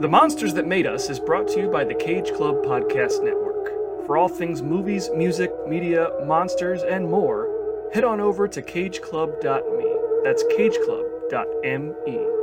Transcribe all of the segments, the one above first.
The Monsters That Made Us is brought to you by the Cage Club Podcast Network. For all things movies, music, media, monsters, and more, head on over to cageclub.me. That's cageclub.me.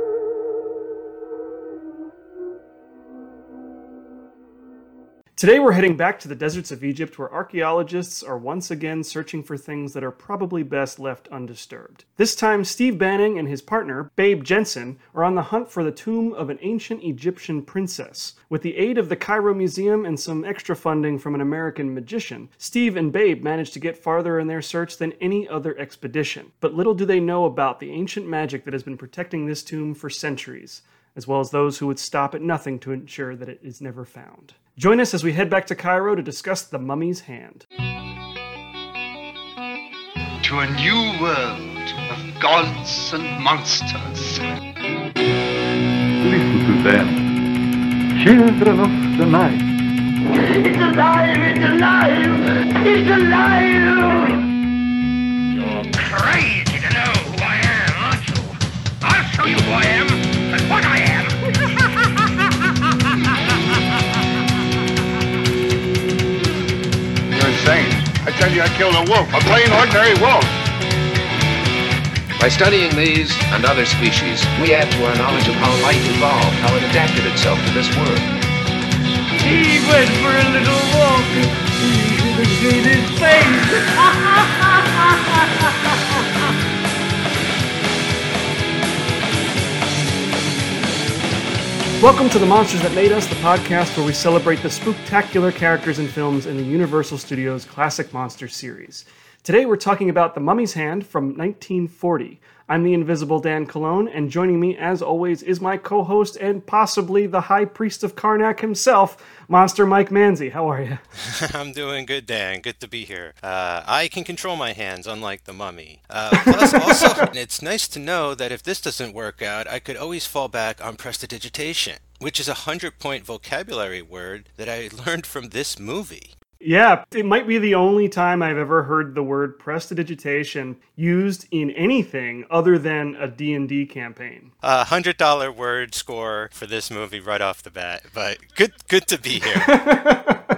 Today we're heading back to the deserts of Egypt where archaeologists are once again searching for things that are probably best left undisturbed. This time, Steve Banning and his partner, Babe Jensen, are on the hunt for the tomb of an ancient Egyptian princess. With the aid of the Cairo Museum and some extra funding from an American magician, Steve and Babe manage to get farther in their search than any other expedition. But little do they know about the ancient magic that has been protecting this tomb for centuries as well as those who would stop at nothing to ensure that it is never found. Join us as we head back to Cairo to discuss the mummy's hand. To a new world of gods and monsters. Listen to them, children of the night. It's alive! It's alive! It's alive! You're crazy to know who I am, aren't you? I'll show you who I am and what I am. You're. I tell you, I killed a wolf, a plain, ordinary wolf. By studying these and other species, we add to our knowledge of how life evolved, how it adapted itself to this world. He went for a little walk. He should have seen his face. Welcome to The Monsters That Made Us, the podcast where we celebrate the spectacular characters and films in the Universal Studios classic monster series. Today we're talking about The Mummy's Hand from 1940. I'm the invisible Dan Colon, and joining me, as always, is my co host and possibly the High Priest of Karnak himself, Monster Mike Manzi. How are you? I'm doing good, Dan. Good to be here. Uh, I can control my hands, unlike the mummy. Uh, plus, also, it's nice to know that if this doesn't work out, I could always fall back on prestidigitation, which is a hundred point vocabulary word that I learned from this movie. Yeah, it might be the only time I've ever heard the word prestidigitation used in anything other than a D&D campaign. A hundred dollar word score for this movie right off the bat, but good good to be here.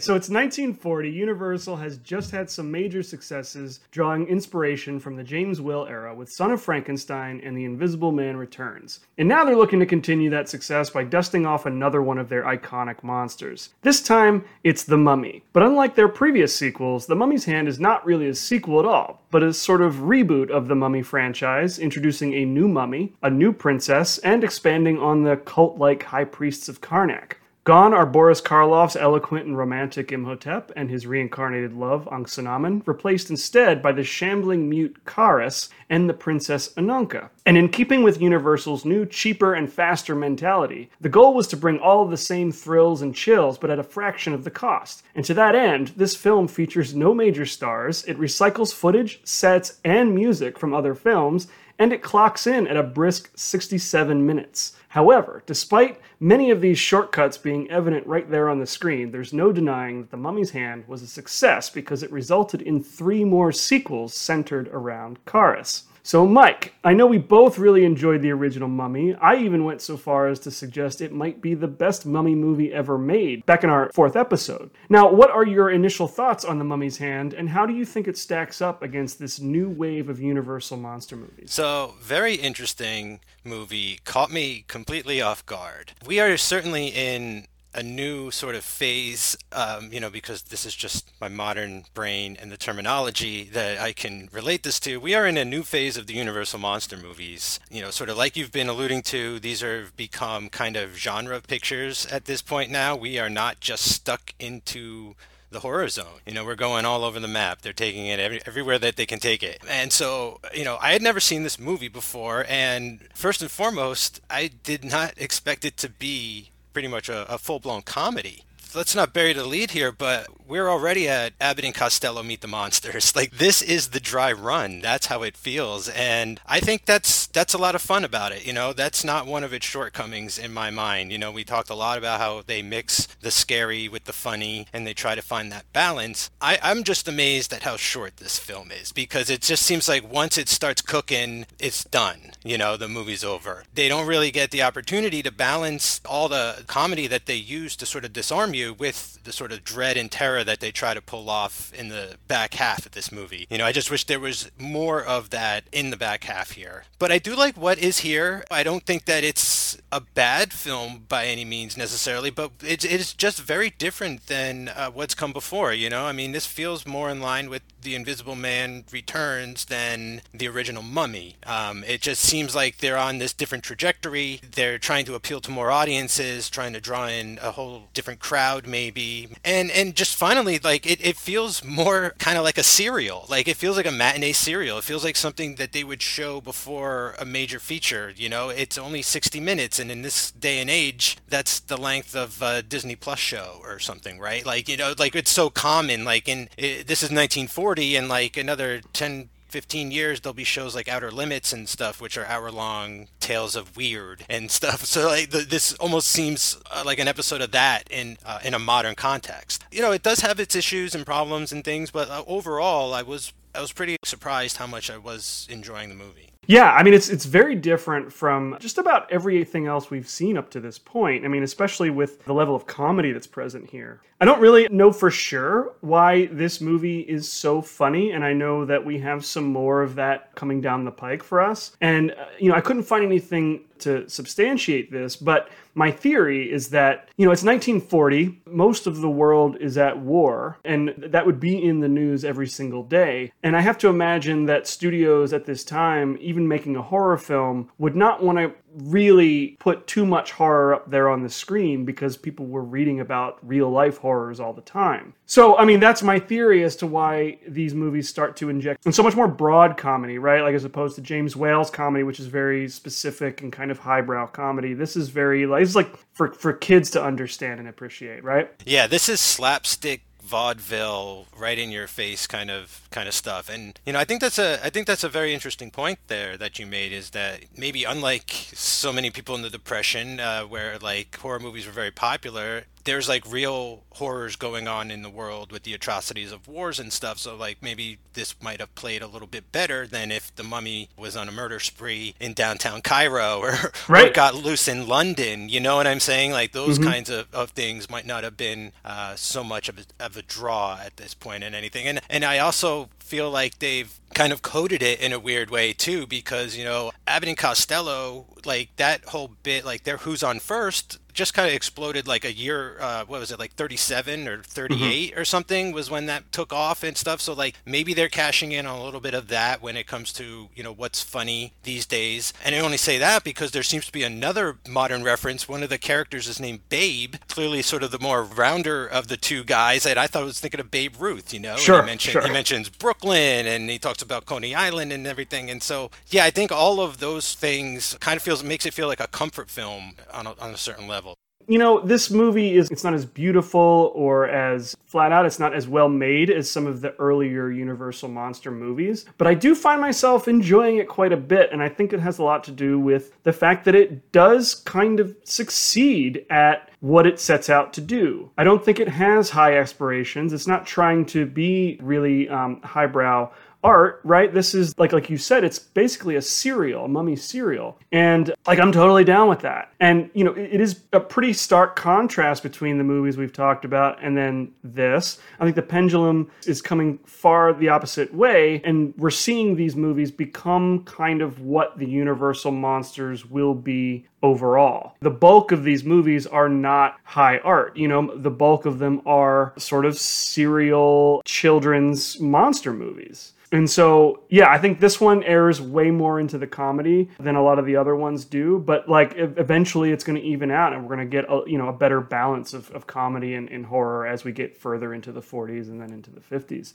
So it's 1940. Universal has just had some major successes, drawing inspiration from the James Whale era with Son of Frankenstein and The Invisible Man Returns. And now they're looking to continue that success by dusting off another one of their iconic monsters. This time, it's The Mummy. But unlike their previous sequels, The Mummy's Hand is not really a sequel at all, but a sort of reboot of the Mummy franchise, introducing a new mummy, a new princess, and expanding on the cult like High Priests of Karnak. Gone are Boris Karloff's eloquent and romantic Imhotep and his reincarnated love, Ankhsenamen, replaced instead by the shambling mute Kharis and the Princess Ananka. And in keeping with Universal's new, cheaper, and faster mentality, the goal was to bring all of the same thrills and chills, but at a fraction of the cost. And to that end, this film features no major stars, it recycles footage, sets, and music from other films, and it clocks in at a brisk 67 minutes. However, despite many of these shortcuts being evident right there on the screen, there's no denying that The Mummy's Hand was a success because it resulted in three more sequels centered around Kharis. So, Mike, I know we both really enjoyed the original Mummy. I even went so far as to suggest it might be the best Mummy movie ever made back in our fourth episode. Now, what are your initial thoughts on The Mummy's Hand, and how do you think it stacks up against this new wave of Universal monster movies? So, very interesting movie. Caught me completely off guard. We are certainly in a new sort of phase, um, you know, because this is just my modern brain and the terminology that I can relate this to. We are in a new phase of the Universal Monster movies. You know, sort of like you've been alluding to, these are become kind of genre pictures at this point now. We are not just stuck into the horror zone. You know, we're going all over the map. They're taking it every, everywhere that they can take it. And so, you know, I had never seen this movie before. And first and foremost, I did not expect it to be pretty much a, a full blown comedy. Let's not bury the lead here, but we're already at Abbott and Costello Meet the Monsters. Like, this is the dry run. That's how it feels. And I think that's that's a lot of fun about it. You know, that's not one of its shortcomings in my mind. You know, we talked a lot about how they mix the scary with the funny and they try to find that balance. I, I'm just amazed at how short this film is because it just seems like once it starts cooking, it's done. You know, the movie's over. They don't really get the opportunity to balance all the comedy that they use to sort of disarm you with the sort of dread and terror that they try to pull off in the back half of this movie. You know, I just wish there was more of that in the back half here. But I do like what is here. I don't think that it's a bad film by any means necessarily, but it's it's just very different than uh, what's come before. You know, I mean, this feels more in line with the Invisible Man Returns than the original Mummy. Um, it just seems like they're on this different trajectory. They're trying to appeal to more audiences, trying to draw in a whole different crowd, maybe, and and just finally, like it, it feels more kind of like a serial. Like it feels like a matinee serial. It feels like something that they would show before a major feature. You know, it's only 60 minutes, and in this day and age, that's the length of a Disney Plus show or something, right? Like you know, like it's so common. Like in it, this is 1940 and like another 10 15 years there'll be shows like outer limits and stuff which are hour long tales of weird and stuff. So like the, this almost seems uh, like an episode of that in uh, in a modern context. You know it does have its issues and problems and things but uh, overall i was i was pretty surprised how much i was enjoying the movie Yeah, I mean it's it's very different from just about everything else we've seen up to this point. I mean, especially with the level of comedy that's present here. I don't really know for sure why this movie is so funny, and I know that we have some more of that coming down the pike for us. And uh, you know, I couldn't find anything to substantiate this, but my theory is that, you know, it's 1940, most of the world is at war, and that would be in the news every single day. And I have to imagine that studios at this time, even making a horror film, would not want to really put too much horror up there on the screen because people were reading about real life horrors all the time. So, I mean, that's my theory as to why these movies start to inject and so much more broad comedy, right? Like as opposed to James Whale's comedy, which is very specific and kind of highbrow comedy. This is very like it's like for for kids to understand and appreciate, right? Yeah, this is slapstick vaudeville right in your face kind of kind of stuff. And you know i think that's a i think that's a very interesting point there that you made is that maybe unlike so many people in the depression uh, where like horror movies were very popular there's like real horrors going on in the world with the atrocities of wars and stuff. So like maybe this might have played a little bit better than if the mummy was on a murder spree in downtown Cairo or, or Right. got loose in London. You know what I'm saying? Like those Mm-hmm. kinds of, of things might not have been uh, so much of a, of a draw at this point in anything. And and I also feel like they've kind of coded it in a weird way too because you know Abbott and Costello like that whole bit like their who's on first just kind of exploded like a year uh, what was it like 37 or 38 or something was when that took off and stuff. So like maybe they're cashing in on a little bit of that when it comes to you know what's funny these days. And i only say that because there seems to be another modern reference. One of the characters is named babe clearly sort of the more rounder of the two guys and i thought I was thinking of babe ruth you know? Sure, he mentioned, sure. he mentions brooklyn and he talks about coney island and everything. And so yeah i think all of those things kind of feels makes it feel like a comfort film on a, on a certain level you know this movie is it's not as beautiful or as flat out it's not as well made as some of the earlier universal monster movies but i do find myself enjoying it quite a bit and i think it has a lot to do with the fact that it does kind of succeed at what it sets out to do. I don't think it has high aspirations. It's not trying to be really um, highbrow art, right? This is like like you said, it's basically a serial, a mummy serial. And like I'm totally down with that. And you know, it, it is a pretty stark contrast between the movies we've talked about and then this. I think the pendulum is coming far the opposite way, and we're seeing these movies become kind of what the universal monsters will be overall. The bulk of these movies are not high art. You know, the bulk of them are sort of serial children's monster movies. And so, yeah, I think this one airs way more into the comedy than a lot of the other ones do. But like, eventually, it's going to even out, and we're going to get a, you know a better balance of, of comedy and, and horror as we get further into the 40s and then into the 50s.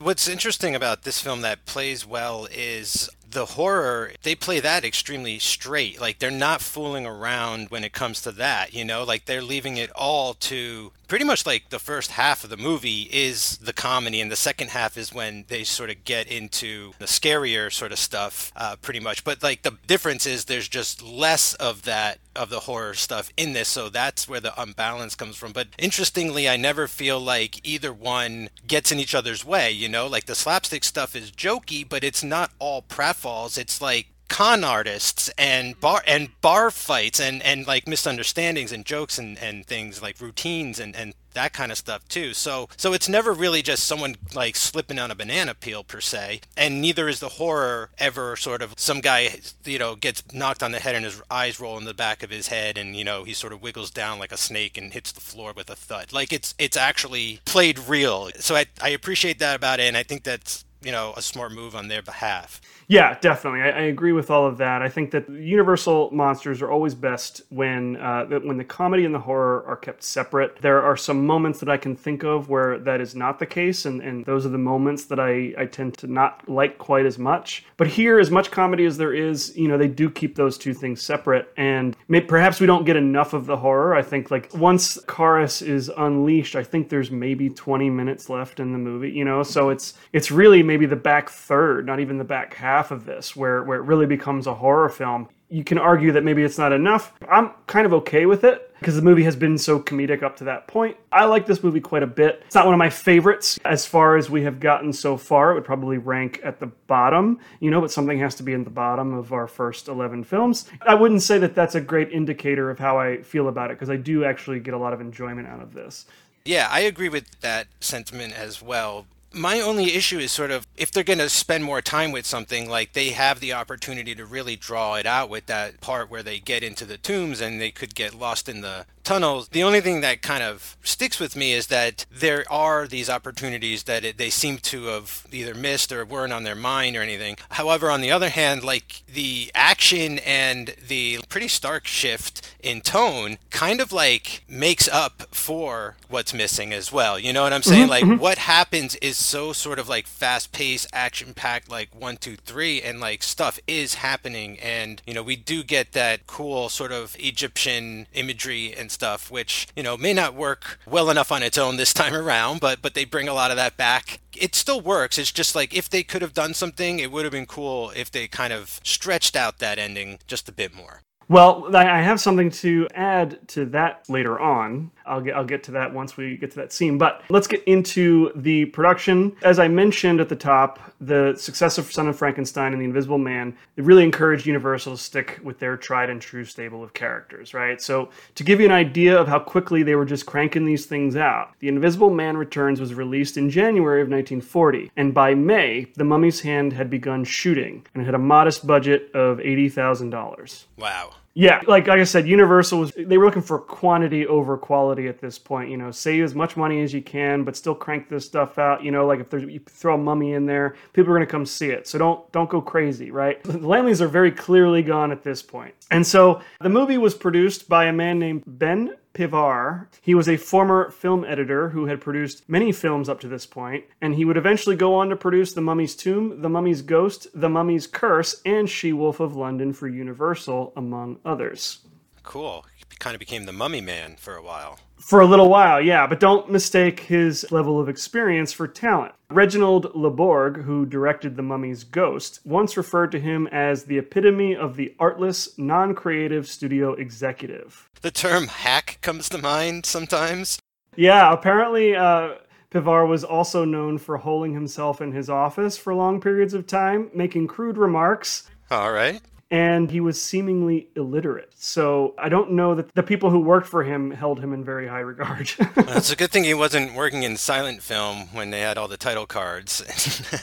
What's interesting about this film that plays well is the horror, they play that extremely straight. Like they're not fooling around when it comes to that, you know? Like they're leaving it all to pretty much like the first half of the movie is the comedy and the second half is when they sort of get into the scarier sort of stuff uh, pretty much but like the difference is there's just less of that of the horror stuff in this so that's where the unbalance comes from but interestingly i never feel like either one gets in each other's way you know like the slapstick stuff is jokey but it's not all pratfalls it's like con artists and bar and bar fights and and like misunderstandings and jokes and and things like routines and and that kind of stuff too. So so it's never really just someone like slipping on a banana peel per se, and neither is the horror ever sort of some guy you know gets knocked on the head and his eyes roll in the back of his head and you know he sort of wiggles down like a snake and hits the floor with a thud. Like it's it's actually played real. So I I appreciate that about it, and I think that's you know a smart move on their behalf. Yeah, definitely. I, I, agree with all of that. I think that Universal monsters are always best when uh, when the comedy and the horror are kept separate. There are some moments that I can think of where that is not the case, and, and those are the moments that I, I tend to not like quite as much. But here, as much comedy as there is, you know, they do keep those two things separate, and may, perhaps we don't get enough of the horror. I think like once Kharis is unleashed, I think there's maybe 20 minutes left in the movie. You know, so it's it's really maybe the back third, not even the back half half of this where, where it really becomes a horror film. You can argue that maybe it's not enough. I'm kind of okay with it because the movie has been so comedic up to that point. I like this movie quite a bit. It's not one of my favorites as far as we have gotten so far. It would probably rank at the bottom, you know, but something has to be in the bottom of our first 11 films. I wouldn't say that that's a great indicator of how I feel about it because I do actually get a lot of enjoyment out of this. Yeah, I agree with that sentiment as well my only issue is sort of if they're going to spend more time with something like they have the opportunity to really draw it out with that part where they get into the tombs and they could get lost in the tunnels. The only thing that kind of sticks with me is that there are these opportunities that it, they seem to have either missed or weren't on their mind or anything. However, on the other hand, like the action and the pretty stark shift in tone kind of like makes up for what's missing as well. You know what I'm saying? Mm-hmm, like mm-hmm. what happens is so sort of like fast paced, action packed, like one, two, three, and like stuff is happening. And, you know, we do get that cool sort of Egyptian imagery and stuff, which you know may not work well enough on its own this time around, but but they bring a lot of that back. It still works. It's just like if they could have done something, it would have been cool if they kind of stretched out that ending just a bit more. Well, I have something to add to that later on. I'll get I'll get to that once we get to that scene. But let's get into the production. As I mentioned at the top, the success of Son of Frankenstein and The Invisible Man it really encouraged Universal to stick with their tried and true stable of characters, right? So to give you an idea of how quickly they were just cranking these things out, The Invisible Man Returns was released in January of 1940, and by May, The Mummy's Hand had begun shooting and it had a modest budget of eighty thousand dollars. Wow. Yeah, like, like I said, Universal was they were looking for quantity over quality at this point. You know, save as much money as you can, but still crank this stuff out. You know, like if there's you throw a mummy in there, people are to come see it. So don't don't go crazy, right? The Laemmles are very clearly gone at this point. And so the movie was produced by a man named Ben Pivar. He was a former film editor who had produced many films up to this point, and he would eventually go on to produce The Mummy's Tomb, The Mummy's Ghost, The Mummy's Curse, and She Wolf of London for Universal, among others. Cool. He kind of became the mummy man for a while. For a little while, yeah, but don't mistake his level of experience for talent. Reginald Le Borg, who directed The Mummy's Ghost, once referred to him as the epitome of the artless, non creative studio executive. The term hack comes to mind sometimes. Yeah, apparently, uh, Pivar was also known for holding himself in his office for long periods of time, making crude remarks. All right and he was seemingly illiterate. So I don't know that the people who worked for him held him in very high regard. well, it's a good thing he wasn't working in silent film when they had all the title cards.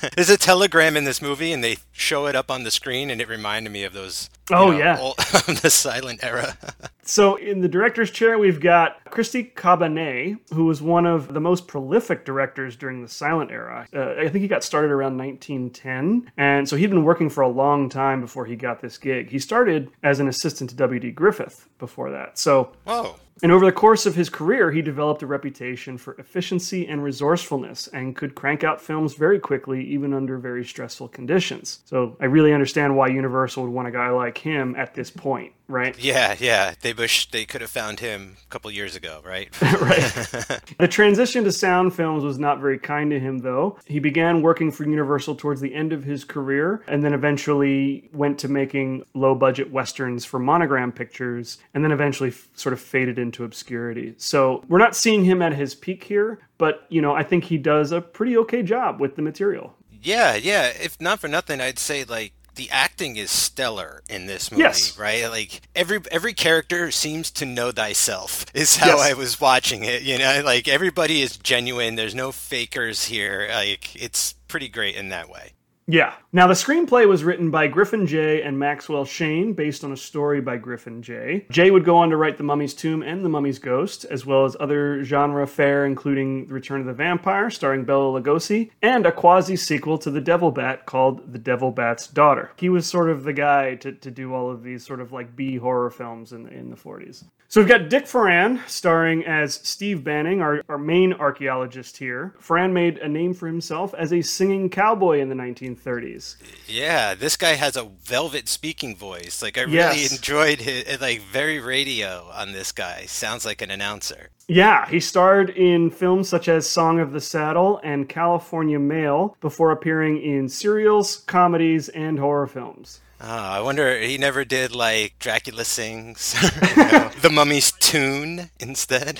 There's a telegram in this movie, and they show it up on the screen, and it reminded me of those. Oh know, yeah, old, the silent era. so in the director's chair, we've got Christy Cabanné, who was one of the most prolific directors during the silent era. Uh, I think he got started around 1910, and so he'd been working for a long time before he got this gig. He started as an assistant to W.D. Griffith before that. So, Whoa. And over the course of his career, he developed a reputation for efficiency and resourcefulness and could crank out films very quickly, even under very stressful conditions. So I really understand why Universal would want a guy like him at this point, right? Yeah, yeah. They wish they could have found him a couple years ago, right? right. The transition to sound films was not very kind to him, though. He began working for Universal towards the end of his career and then eventually went to making low budget westerns for Monogram Pictures and then eventually f- sort of faded into obscurity. So we're not seeing him at his peak here, but, you know, I think he does a pretty okay job with the material. Yeah, yeah. If not for nothing, I'd say like the acting is stellar in this movie, Yes. right? Like every every character seems to know thyself. Is how Yes. I was watching it. You know, like everybody is genuine. There's no fakers here. Like it's pretty great in that way. Yeah. Now, the screenplay was written by Griffin Jay and Maxwell Shane, based on a story by Griffin Jay. Jay would go on to write The Mummy's Tomb and The Mummy's Ghost, as well as other genre fare, including The Return of the Vampire, starring Bela Lugosi, and a quasi sequel to The Devil Bat called The Devil Bat's Daughter. He was sort of the guy to, to do all of these sort of like B horror films in, in the 40s. So we've got Dick Foran starring as Steve Banning, our, our main archaeologist here. Foran made a name for himself as a singing cowboy in the 1930s. Yeah, this guy has a velvet speaking voice. Like I really Yes. enjoyed his like very radio on this guy. Sounds like an announcer. Yeah, he starred in films such as Song of the Saddle and California Mail before appearing in serials, comedies, and horror films. Oh, I wonder he never did like Dracula sings, you know, the Mummy's tune instead.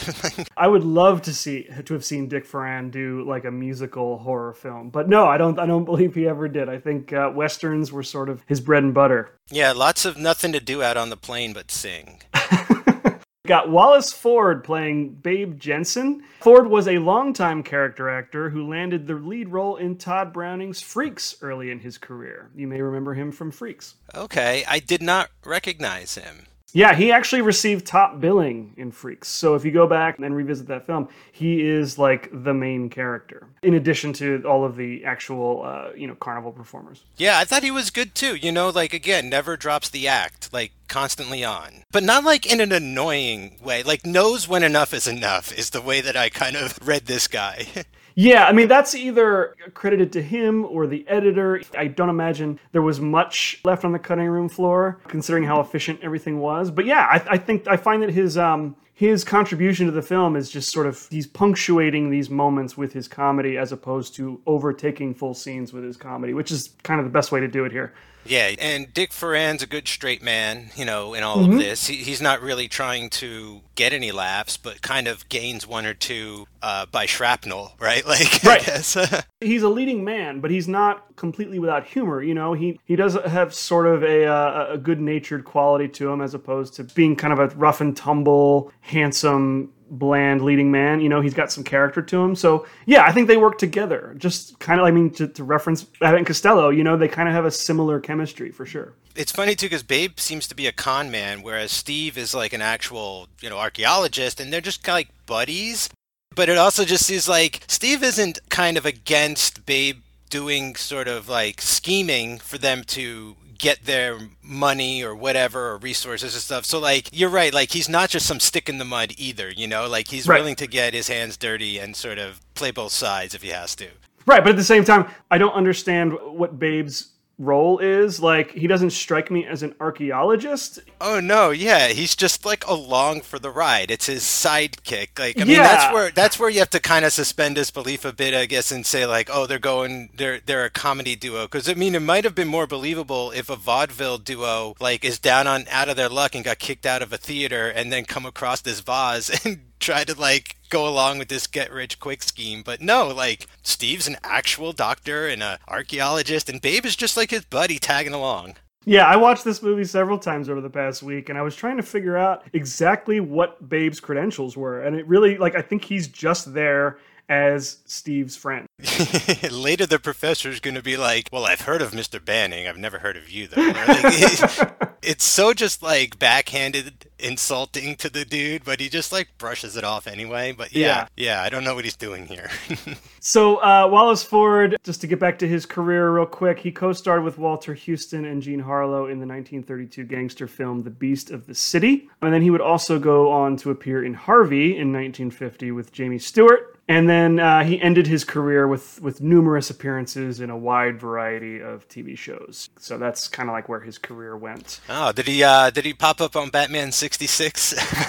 I would love to see to have seen Dick Foran do like a musical horror film, but no, I don't. I don't believe he ever did. I think uh, westerns were sort of his bread and butter. yeah, lots of nothing to do out on the plane but sing. Got Wallace Ford playing Babe Jensen. Ford was a longtime character actor who landed the lead role in Tod Browning's Freaks early in his career. You may remember him from Freaks. Okay, I did not recognize him. Yeah, he actually received top billing in Freaks. So if you go back and revisit that film, he is like the main character, in addition to all of the actual, uh, you know, carnival performers. Yeah, I thought he was good too. You know, like again, never drops the act, like constantly on. But not like in an annoying way. Like knows when enough is enough is the way that I kind of read this guy. Yeah, I mean, that's either credited to him or the editor. I don't imagine there was much left on the cutting room floor, considering how efficient everything was. But yeah, I, I think I find that his um, his contribution to the film is just sort of he's punctuating these moments with his comedy as opposed to overtaking full scenes with his comedy, which is kind of the best way to do it here. Yeah, and Dick Foran's a good straight man, you know, in all of this. He, he's not really trying to get any laughs, but kind of gains one or two uh, by shrapnel, right? Like, Right. I guess. he's a leading man, but he's not completely without humor. You know, he he does have sort of a uh, a good natured quality to him, as opposed to being kind of a rough and tumble, handsome, bland leading man. You know, he's got some character to him. So yeah, I think they work together. Just kind of, I mean, to, to reference Abbott and Costello, you know, they kind of have a similar chemistry for sure. it's funny too because Babe seems to be a con man, whereas Steve is like an actual, you know, archaeologist, and they're just kind of like buddies. But it also just seems like Steve isn't kind of against Babe doing sort of like scheming for them to get their money or whatever or resources and stuff. So like you're right, like he's not just some stick in the mud either, you know, like he's Right. willing to get his hands dirty and sort of play both sides if he has to. Right, but at the same time, I don't understand what Babe's role is. Like, he doesn't strike me as an archaeologist. Oh no, yeah, he's just like along for the ride. It's his sidekick. Like I mean Yeah. that's where that's where you have to kind of suspend disbelief a bit, I guess, and say like, oh, they're going they're they're a comedy duo because I mean it might have been more believable if a vaudeville duo like is down on out of their luck and got kicked out of a theater and then come across this vase and try to like go along with this get rich quick scheme. But no, like Steve's an actual doctor and an archaeologist and Babe is just like his buddy tagging along. Yeah, I watched this movie several times over the past week, and I was trying to figure out exactly what Babe's credentials were. And it really, like, I think he's just there as Steve's friend. Later, the professor's going to be like, "Well, I've heard of Mr. Banning. I've never heard of you, though." Like, it- it's so just like backhanded, insulting to the dude, but he just like brushes it off anyway. But yeah, yeah, I don't know what he's doing here. So uh, Wallace Ford, just to get back to his career real quick, he co-starred with Walter Huston and Jean Harlow in the 1932 gangster film *The Beast of the City*, and then he would also go on to appear in *Harvey* in 1950 with Jamie Stewart. And then uh, he ended his career with, with numerous appearances in a wide variety of TV shows. So that's kind of like where his career went. oh, did he? uh Did he pop up on Batman '66?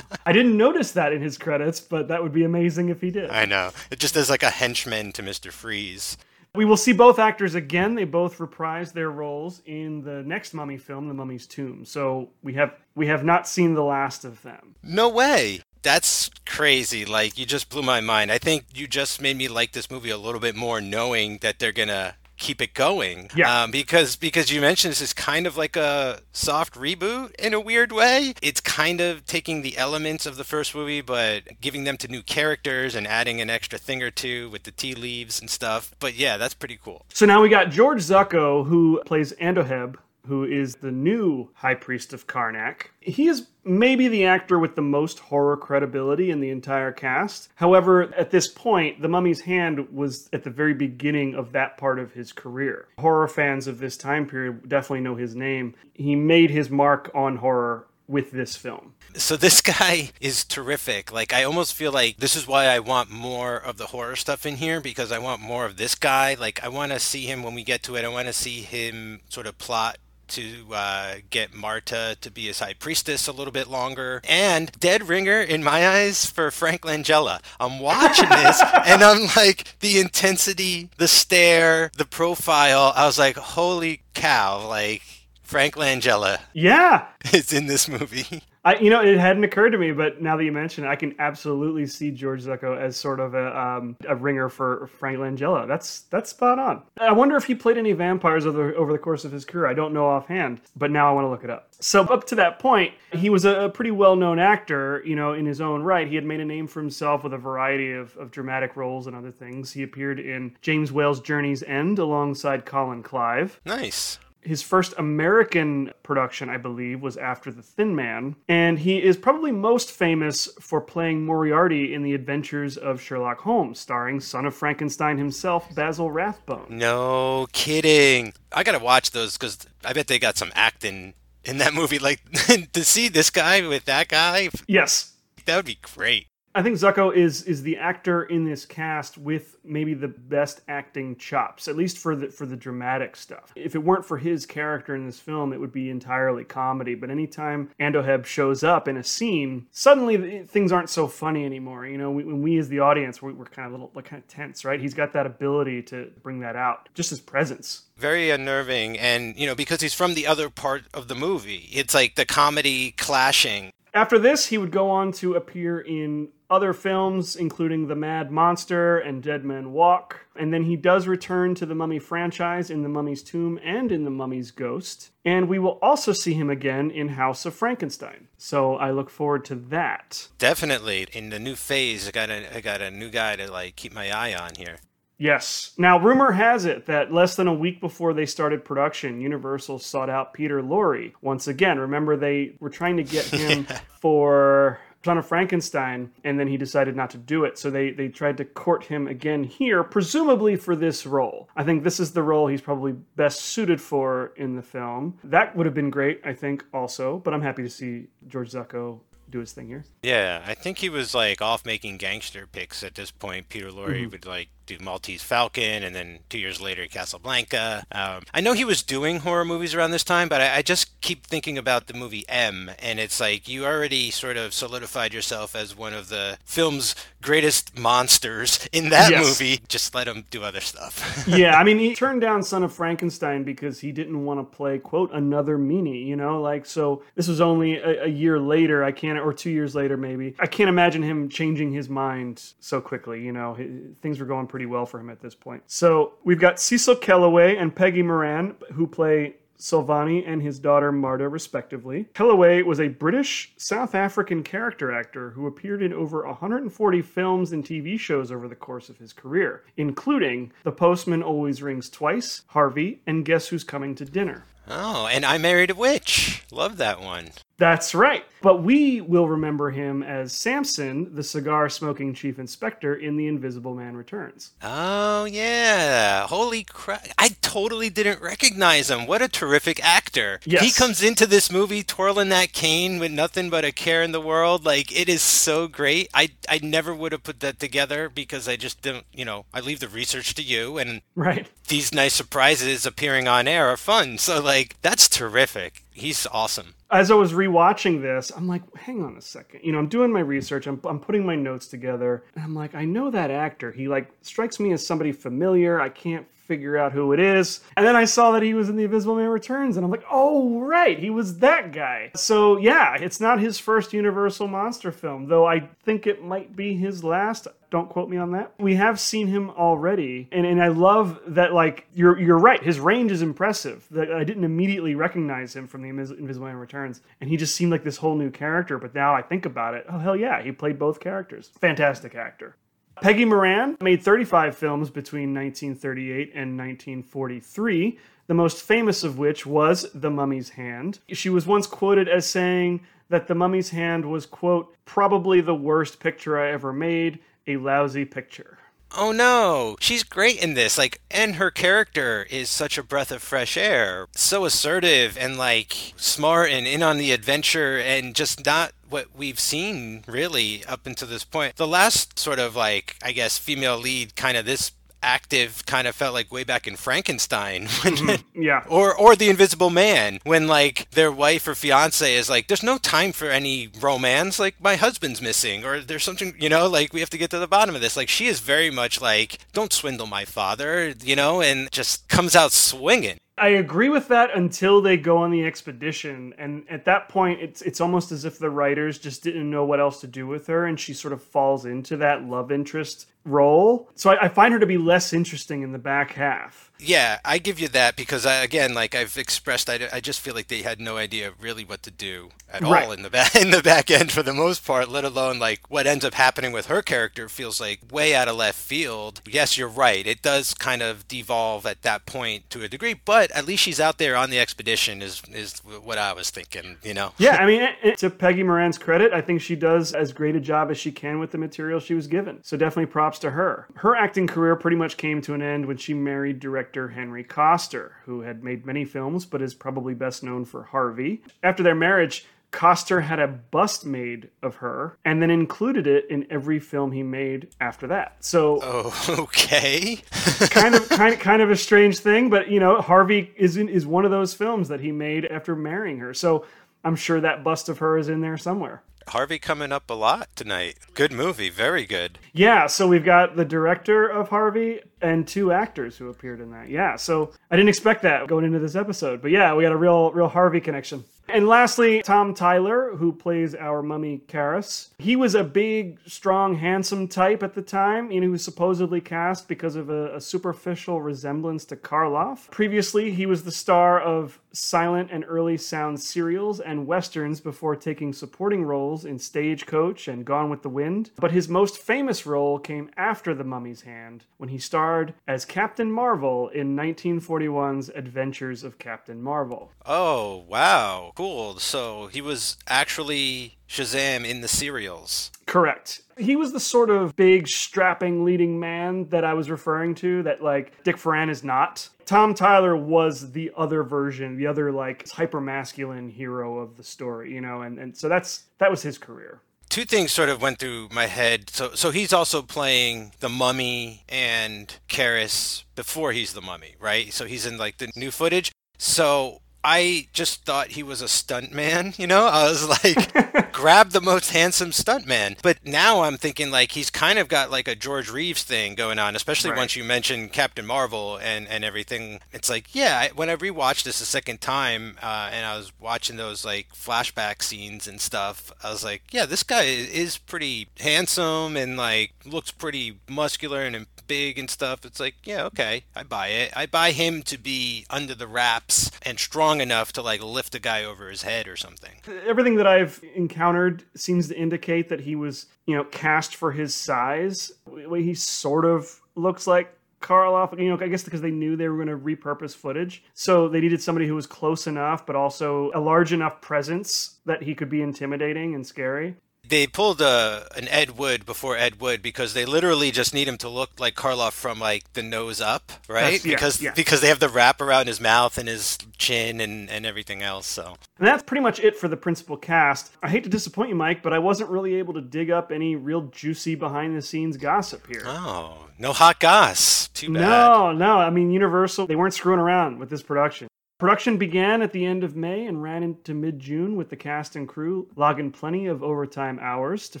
I didn't notice that in his credits, but that would be amazing if he did. I know. It just as like a henchman to Mister Freeze. We will see both actors again. They both reprise their roles in the next Mummy film, The Mummy's Tomb. So we have we have not seen the last of them. No way. That's crazy. Like, you just blew my mind. I think you just made me like this movie a little bit more knowing that they're to keep it going. Yeah. Um, because because you mentioned this is kind of like a soft reboot in a weird way. It's kind of taking the elements of the first movie but giving them to new characters and adding an extra thing or two with the tea leaves and stuff. But yeah, that's pretty cool. So now we got George Zucco, who plays Andoheb, who is the new High Priest of Karnak. He is maybe the actor with the most horror credibility in the entire cast. However, at this point, The Mummy's Hand was at the very beginning of that part of his career. Horror fans of this time period definitely know his name. He made his mark on horror with this film. So this guy is terrific. Like I almost feel like this is why I want more of the horror stuff in here because I want more of this guy. Like I want to see him when we get to it. I want to see him sort of plot to uh, get Marta to be his high priestess a little bit longer. And dead ringer in my eyes for Frank Langella. I'm watching this and I'm like the intensity, the stare, the profile. I was like, holy cow! Like Frank Langella Yeah, is in this movie. I, you know, it hadn't occurred to me, but now that you mention it, I can absolutely see George Zucco as sort of a, um, a ringer for Frank Langella. That's that's spot on. I wonder if he played any vampires over, over the course of his career. I don't know offhand, but now I want to look it up. So up to that point, he was a, a pretty well-known actor, you know, in his own right. He had made a name for himself with a variety of, of dramatic roles and other things. He appeared in James Whale's Journey's End alongside Colin Clive. Nice. His first American production, I believe, was after The Thin Man, and he is probably most famous for playing Moriarty in The Adventures of Sherlock Holmes, starring son of Frankenstein himself, Basil Rathbone. No kidding. I gotta watch those because I bet they got some acting in that movie. Like to see this guy with that guy, Yes, that would be great. I think Zucco is is the actor in this cast with maybe the best acting chops, at least for the for the dramatic stuff. If it weren't for his character in this film, it would be entirely comedy. But anytime Andoheb shows up in a scene, suddenly things aren't so funny anymore. You know, we, when we as the audience, we, we're kind of a little kind of tense, right? He's got that ability to bring that out, just his presence. Very unnerving, and you know because he's from the other part of the movie, it's like the comedy clashing. After this, he would go on to appear in other films, including The Mad Monster and Dead Men Walk. And then he does return to the Mummy franchise in The Mummy's Tomb and in The Mummy's Ghost. And we will also see him again in House of Frankenstein. So I look forward to that. Definitely in the new phase, I got a I got a new guy to like keep my eye on here. Yes. Now, rumor has it that less than a week before they started production, Universal sought out Peter Lorre. Once again, remember they were trying to get him for Son of Frankenstein, and then he decided not to do it. So they, they tried to court him again here, presumably for this role. I think this is the role he's probably best suited for in the film. That would have been great, I think, also, but I'm happy to see George Zucco do his thing here. Yeah, I think he was like off making gangster picks at this point. Peter Lorre mm-hmm. would like do Maltese Falcon, and then two years later Casablanca. Um, I know he was doing horror movies around this time, but I, I just keep thinking about the movie M, and it's like you already sort of solidified yourself as one of the film's greatest monsters in that Yes. movie. Just let him do other stuff. yeah, I mean, he turned down Son of Frankenstein because he didn't want to play, quote, another meanie, you know? Like, so this was only a, a year later, I can't, or two years later, maybe. I can't imagine him changing his mind so quickly, you know? Hi- Things were going pretty well for him at this point. So we've got Cecil Kellaway and Peggy Moran, who play Silvani and his daughter Marta, respectively. Kellaway was a British South African character actor who appeared in over 140 films and TV shows over the course of his career, including The Postman Always Rings Twice, Harvey, and Guess Who's Coming to Dinner. Oh, and I Married a Witch. Love that one. That's right. But we will remember him as Samson, the cigar smoking chief inspector in The Invisible Man Returns. Oh, yeah. Holy crap. I totally didn't recognize him. What a terrific actor. Yes. He comes into this movie twirling that cane with nothing but a care in the world. Like, it is so great. I, I never would have put that together because I just didn't, you know, I leave the research to you, and Right. these nice surprises appearing on air are fun. So, like, that's terrific. He's awesome. As I was rewatching this, I'm like, hang on a second. You know, I'm doing my research, I'm, I'm putting my notes together, and I'm like, I know that actor. He, like, strikes me as somebody familiar. I can't figure out who it is. And then I saw that he was in The Invisible Man Returns, and I'm like, oh, right, he was that guy. So, yeah, it's not his first Universal monster film, though I think it might be his last. Don't quote me on that. We have seen him already, and, and I love that. Like you're you're right. His range is impressive. That I didn't immediately recognize him from the Invis- Invisible Man Returns, and he just seemed like this whole new character. But now I think about it, oh hell yeah, he played both characters. Fantastic actor. Peggy Moran made 35 films between 1938 and 1943, the most famous of which was The Mummy's Hand. She was once quoted as saying that The Mummy's Hand was, quote, probably the worst picture I ever made, a lousy picture. Oh no, she's great in this. Like, and her character is such a breath of fresh air. So assertive and like smart and in on the adventure and just not what we've seen really up until this point. The last sort of like, I guess, female lead kind of this active kind of felt like way back in Frankenstein when mm-hmm. Yeah. or or the invisible man when like their wife or fiance is like there's no time for any romance. Like my husband's missing or there's something you know like we have to get to the bottom of this. Like she is very much like don't swindle my father you know and just comes out swinging. I agree with that until they go on the expedition, and at that point, it's it's almost as if the writers just didn't know what else to do with her, and she sort of falls into that love interest role. So I, I find her to be less interesting in the back half. yeah i give you that because I, again like i've expressed I, I just feel like they had no idea really what to do at Right. all in the back in the back end for the most part let alone like what ends up happening with her character feels like way out of left field yes you're right it does kind of devolve at that point to a degree but at least she's out there on the expedition is is what i was thinking you know Yeah, I mean, eh, eh, to Peggy Moran's credit, I think she does as great a job as she can with the material she was given. So definitely props to her. Her acting career pretty much came to an end when she married director Henry Koster, who had made many films but is probably best known for Harvey. After their marriage, Koster had a bust made of her and then included it in every film he made after that. So oh okay kind of kind of kind of a strange thing, but you know, Harvey is in, is one of those films that he made after marrying her. So I'm sure that bust of her is in there somewhere. Harvey coming up a lot tonight good movie very good Yeah, so we've got the director of Harvey and two actors who appeared in that. Yeah, so I didn't expect that going into this episode, but yeah, we got a real real Harvey connection. And lastly, Tom Tyler, who plays our mummy Kharis. He was a big, strong, handsome type at the time. Know, he was supposedly cast because of a, a superficial resemblance to Karloff. Previously, he was the star of silent and early sound serials and westerns before taking supporting roles in Stagecoach and Gone with the Wind. But his most famous role came after The Mummy's Hand, when he starred as Captain Marvel in 1941's Adventures of Captain Marvel. oh wow cool so he was actually shazam in the serials Correct. He was the sort of big, strapping leading man that I was referring to, that like Dick Foran is not. Tom Tyler was the other version, the other like hyper masculine hero of the story, you know, and, and so that's that was his career. two things sort of went through my head. So, so he's also playing the mummy and Kharis before he's the mummy, right? So he's in like the new footage. So I just thought he was a stuntman, you know? I was like, grab the most handsome stuntman. But now I'm thinking like he's kind of got like a George Reeves thing going on, especially Right. once you mention Captain Marvel and, and everything. It's like, yeah, I, when I rewatched this a second time uh, and I was watching those like flashback scenes and stuff, I was like, yeah, this guy is pretty handsome and like looks pretty muscular and big and stuff. It's like, yeah, okay, I buy it. I buy him to be under the wraps and strong enough to like lift a guy over his head or something. Everything that I've encountered seems to indicate that he was, you know, cast for his size. Way He sort of looks like Karloff, you know, I guess because they knew they were going to repurpose footage. So they needed somebody who was close enough, but also a large enough presence that he could be intimidating and scary. They pulled a, an Ed Wood before Ed Wood because they literally just need him to look like Karloff from like the nose up, right? Yeah, because yeah. because they have the wrap around his mouth and his chin and, and everything else. So And that's pretty much it for the principal cast. I hate to disappoint you, Mike, but I wasn't really able to dig up any real juicy behind the scenes gossip here. oh, no hot goss. Too bad. No, no. I mean, Universal, they weren't screwing around with this production. Production began at the end of May and ran into mid June with the cast and crew logging plenty of overtime hours to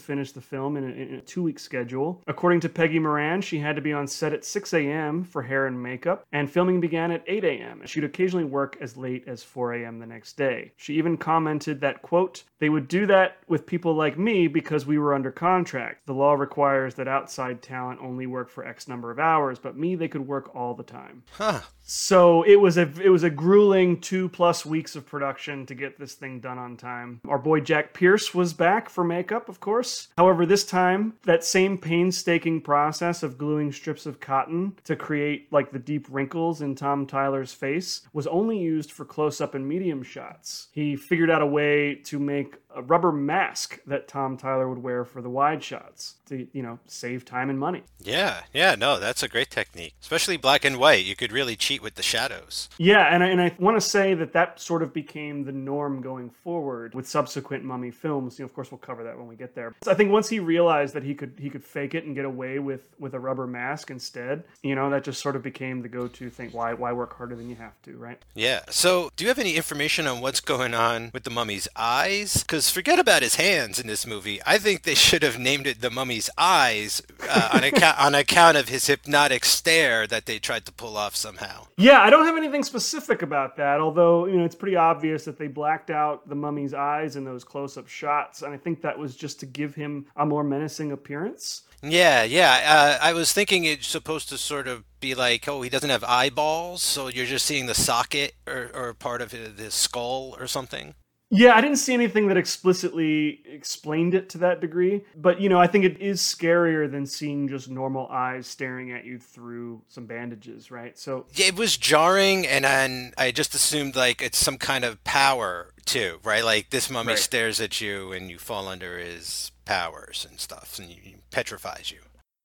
finish the film in a, in a two week schedule. According to Peggy Moran, she had to be on set at 6 a.m. for hair and makeup, and filming began at 8 a.m. She'd occasionally work as late as 4 a.m. the next day. She even commented that, quote, they would do that with people like me because we were under contract. The law requires that outside talent only work for X number of hours, but me, they could work all the time. Huh. So it was a it was a grueling two plus weeks of production to get this thing done on time. Our boy Jack Pierce was back for makeup, of course. However, this time that same painstaking process of gluing strips of cotton to create like the deep wrinkles in Tom Tyler's face was only used for close up and medium shots. He figured out a way to make a rubber mask that Tom Tyler would wear for the wide shots to, you know, save time and money. Yeah, yeah, no, that's a great technique. Especially black and white. You could really cheat with the shadows. Yeah, and I, and I want to say that that sort of became the norm going forward with subsequent Mummy films. You know, of course, we'll cover that when we get there. So I think once he realized that he could he could fake it and get away with with a rubber mask instead, you know, that just sort of became the go-to thing. Why why work harder than you have to, right? Yeah. So, do you have any information on what's going on with the mummy's eyes? Because forget about his hands in this movie. I think they should have named it the mummy's eyes uh, on, account, on account of his hypnotic stare that they tried to pull off somehow. Yeah, I don't have anything specific about that, although, you know, it's pretty obvious that they blacked out the mummy's eyes in those close-up shots, and I think that was just to give him a more menacing appearance. Yeah, yeah. Uh, I was thinking it's supposed to sort of be like, oh, he doesn't have eyeballs, so you're just seeing the socket or, or part of his, his skull or something. Yeah, I didn't see anything that explicitly explained it to that degree, but you know, I think it is scarier than seeing just normal eyes staring at you through some bandages, right? So, Yeah, it was jarring, and then I just assumed like it's some kind of power too, right? Like this mummy Right. stares at you, and you fall under his powers and stuff, and he petrifies you.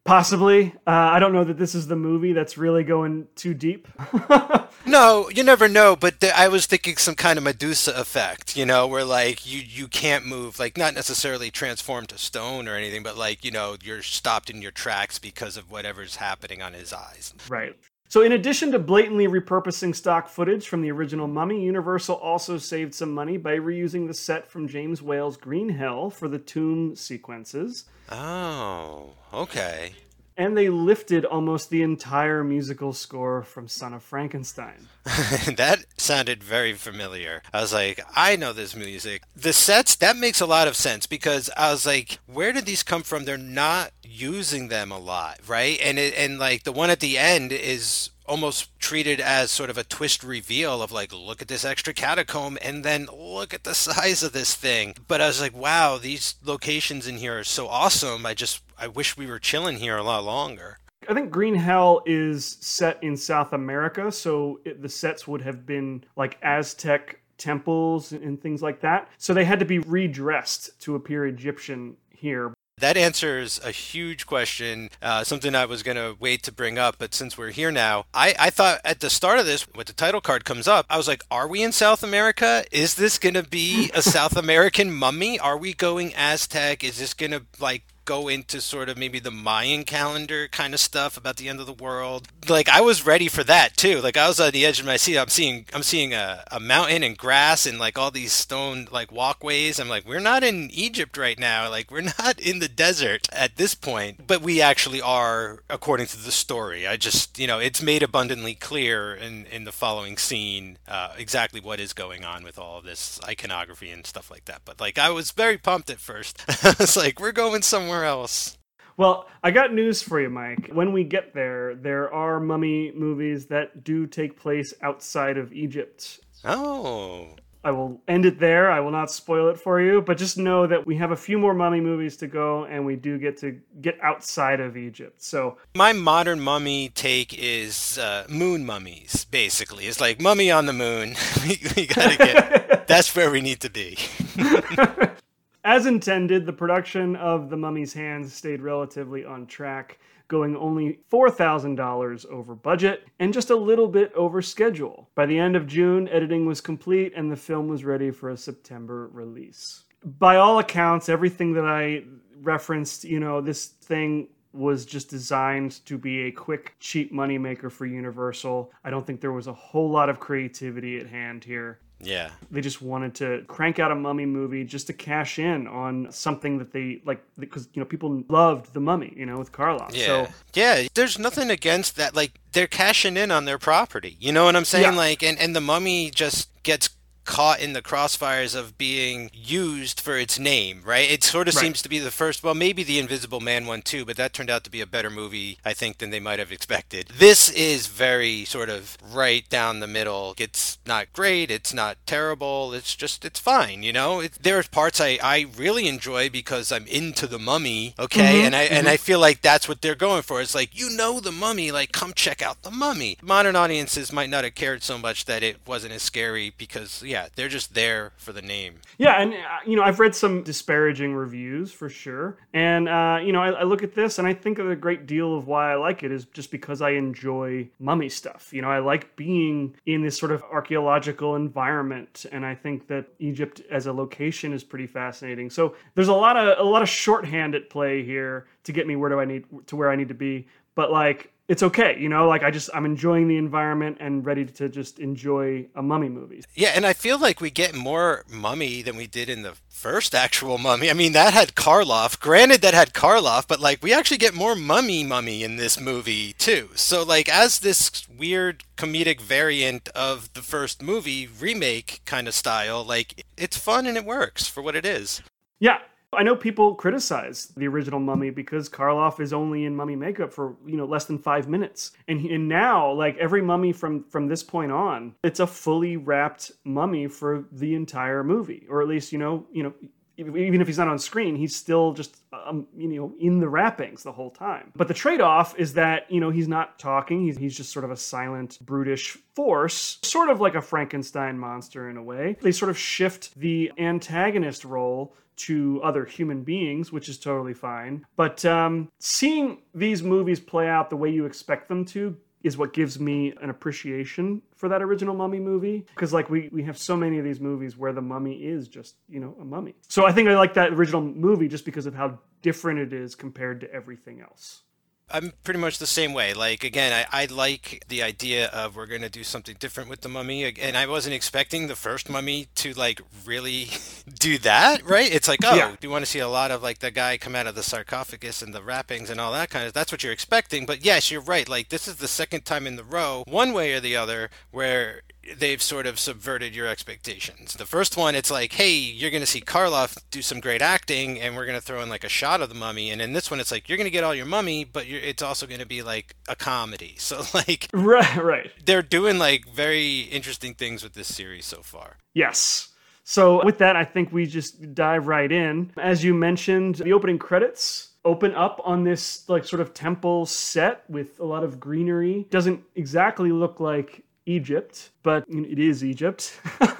Possibly, uh, I don't know that this is the movie that's really going too deep. No, you never know. But th- I was thinking some kind of Medusa effect, you know, where like you you can't move, like not necessarily transform to stone or anything, but like you know you're stopped in your tracks because of whatever's happening on his eyes. Right. So, in addition to blatantly repurposing stock footage from the original Mummy, Universal also saved some money by reusing the set from James Whale's Green Hell for the tomb sequences. Oh, okay. And they lifted almost the entire musical score from Son of Frankenstein. that sounded very familiar. I was like, I know this music. The sets, that makes a lot of sense because I was like, where did these come from? They're not using them a lot, right? And it, and like the one at the end is almost treated as sort of a twist reveal of like look at this extra catacomb and then look at the size of this thing but i was like wow these locations in here are so awesome i just i wish we were chilling here a lot longer I think Green Hell is set in South America, so it, the sets would have been like Aztec temples and things like that. So they had to be redressed to appear Egyptian here. That answers a huge question, uh, something I was going to wait to bring up, but since we're here now, I, I thought at the start of this, when the title card comes up, I was like, are we in South America? Is this going to be a South American mummy? Are we going Aztec? Is this going to, like, go into sort of maybe the Mayan calendar kind of stuff about the end of the world. Like I was ready for that too. Like I was on the edge of my seat. I'm seeing I'm seeing a, a mountain and grass and like all these stone like walkways. I'm like, we're not in Egypt right now. Like we're not in the desert at this point. But we actually are according to the story. I just you know, it's made abundantly clear in, in the following scene uh, exactly what is going on with all of this iconography and stuff like that. But like I was very pumped at first. I was like, we're going somewhere else. Well, I got news for you, Mike. When we get there, there are mummy movies that do take place outside of Egypt. Oh. I will end it there. I will not spoil it for you, but just know that we have a few more mummy movies to go and we do get to get outside of Egypt. So, my modern mummy take is uh, moon mummies, basically. It's like mummy on the moon. we, we gotta get, that's where we need to be. As intended, the production of The Mummy's Hands stayed relatively on track, going only $4,000 over budget and just a little bit over schedule. By the end of June, editing was complete and the film was ready for a September release. By all accounts, everything that I referenced, you know, this thing was just designed to be a quick, cheap moneymaker for Universal. I don't think there was a whole lot of creativity at hand here. Yeah. They just wanted to crank out a mummy movie just to cash in on something that they like because you know people loved the mummy, you know, with Karloff. Yeah. So yeah, there's nothing against that. Like they're cashing in on their property. You know what I'm saying? Yeah. Like and, and the mummy just gets caught in the crossfires of being used for its name, right? It sort of Right. seems to be the first, well, maybe the Invisible Man one too, but that turned out to be a better movie, I think, than they might have expected. This is very sort of right down the middle. It's not great, it's not terrible, it's just, it's fine, you know? It, there are parts I, I really enjoy because I'm into the mummy, okay? Mm-hmm, and I and I mm-hmm. feel like that's what they're going for. It's like, you know the mummy, like come check out the mummy. Modern audiences might not have cared so much that it wasn't as scary because, yeah, they're just there for the name. Yeah, and uh, you know, I've read some disparaging reviews for sure, and uh, you know, I, I look at this and I think a great deal of why I like it is just because I enjoy mummy stuff. You know, I like being in this sort of archaeological environment, and I think that Egypt as a location is pretty fascinating. So there's a lot of a lot of shorthand at play here to get me where do I need to where I need to be, but like. It's okay, you know. Like I just, I'm enjoying the environment and ready to just enjoy a mummy movie. Yeah, and I feel like we get more mummy than we did in the first actual mummy. I mean, that had Karloff. Granted, that had Karloff, but like we actually get more mummy mummy in this movie too. So like as this weird comedic variant of the first movie remake kind of style, like it's fun and it works for what it is. Yeah. I know people criticize the original Mummy because Karloff is only in mummy makeup for you know less than five minutes, and he- and now like every mummy from from this point on, it's a fully wrapped mummy for the entire movie, or at least you know you know even if he's not on screen, he's still just um, you know in the wrappings the whole time. But the trade-off is that you know he's not talking; he's he's just sort of a silent, brutish force, sort of like a Frankenstein monster in a way. They sort of shift the antagonist role to other human beings, which is totally fine. But um, seeing these movies play out the way you expect them to is what gives me an appreciation for that original mummy movie. Because like we, we have so many of these movies where the mummy is just you know a mummy. So i think i like that original movie just because of how different it is compared to everything else I'm pretty much the same way. Like again, I, I like the idea of we're gonna do something different with the mummy, and I wasn't expecting the first mummy to like really do that. Right? It's like, oh, Yeah. do you want to see a lot of like the guy come out of the sarcophagus and the wrappings and all that kind of? That's what you're expecting. But yes, you're right. Like this is the second time in the row, one way or the other, where they've sort of subverted your expectations. The first one, it's like, hey, you're going to see Karloff do some great acting, and we're going to throw in like a shot of the mummy. And in this one, it's like you're going to get all your mummy, but you're, it's also going to be like a comedy. So like right right they're doing like very interesting things with this series so far. Yes. So with that, I think we just dive right in. As you mentioned, the opening credits open up on this like sort of temple set with a lot of greenery. Doesn't exactly look like Egypt, but it is Egypt.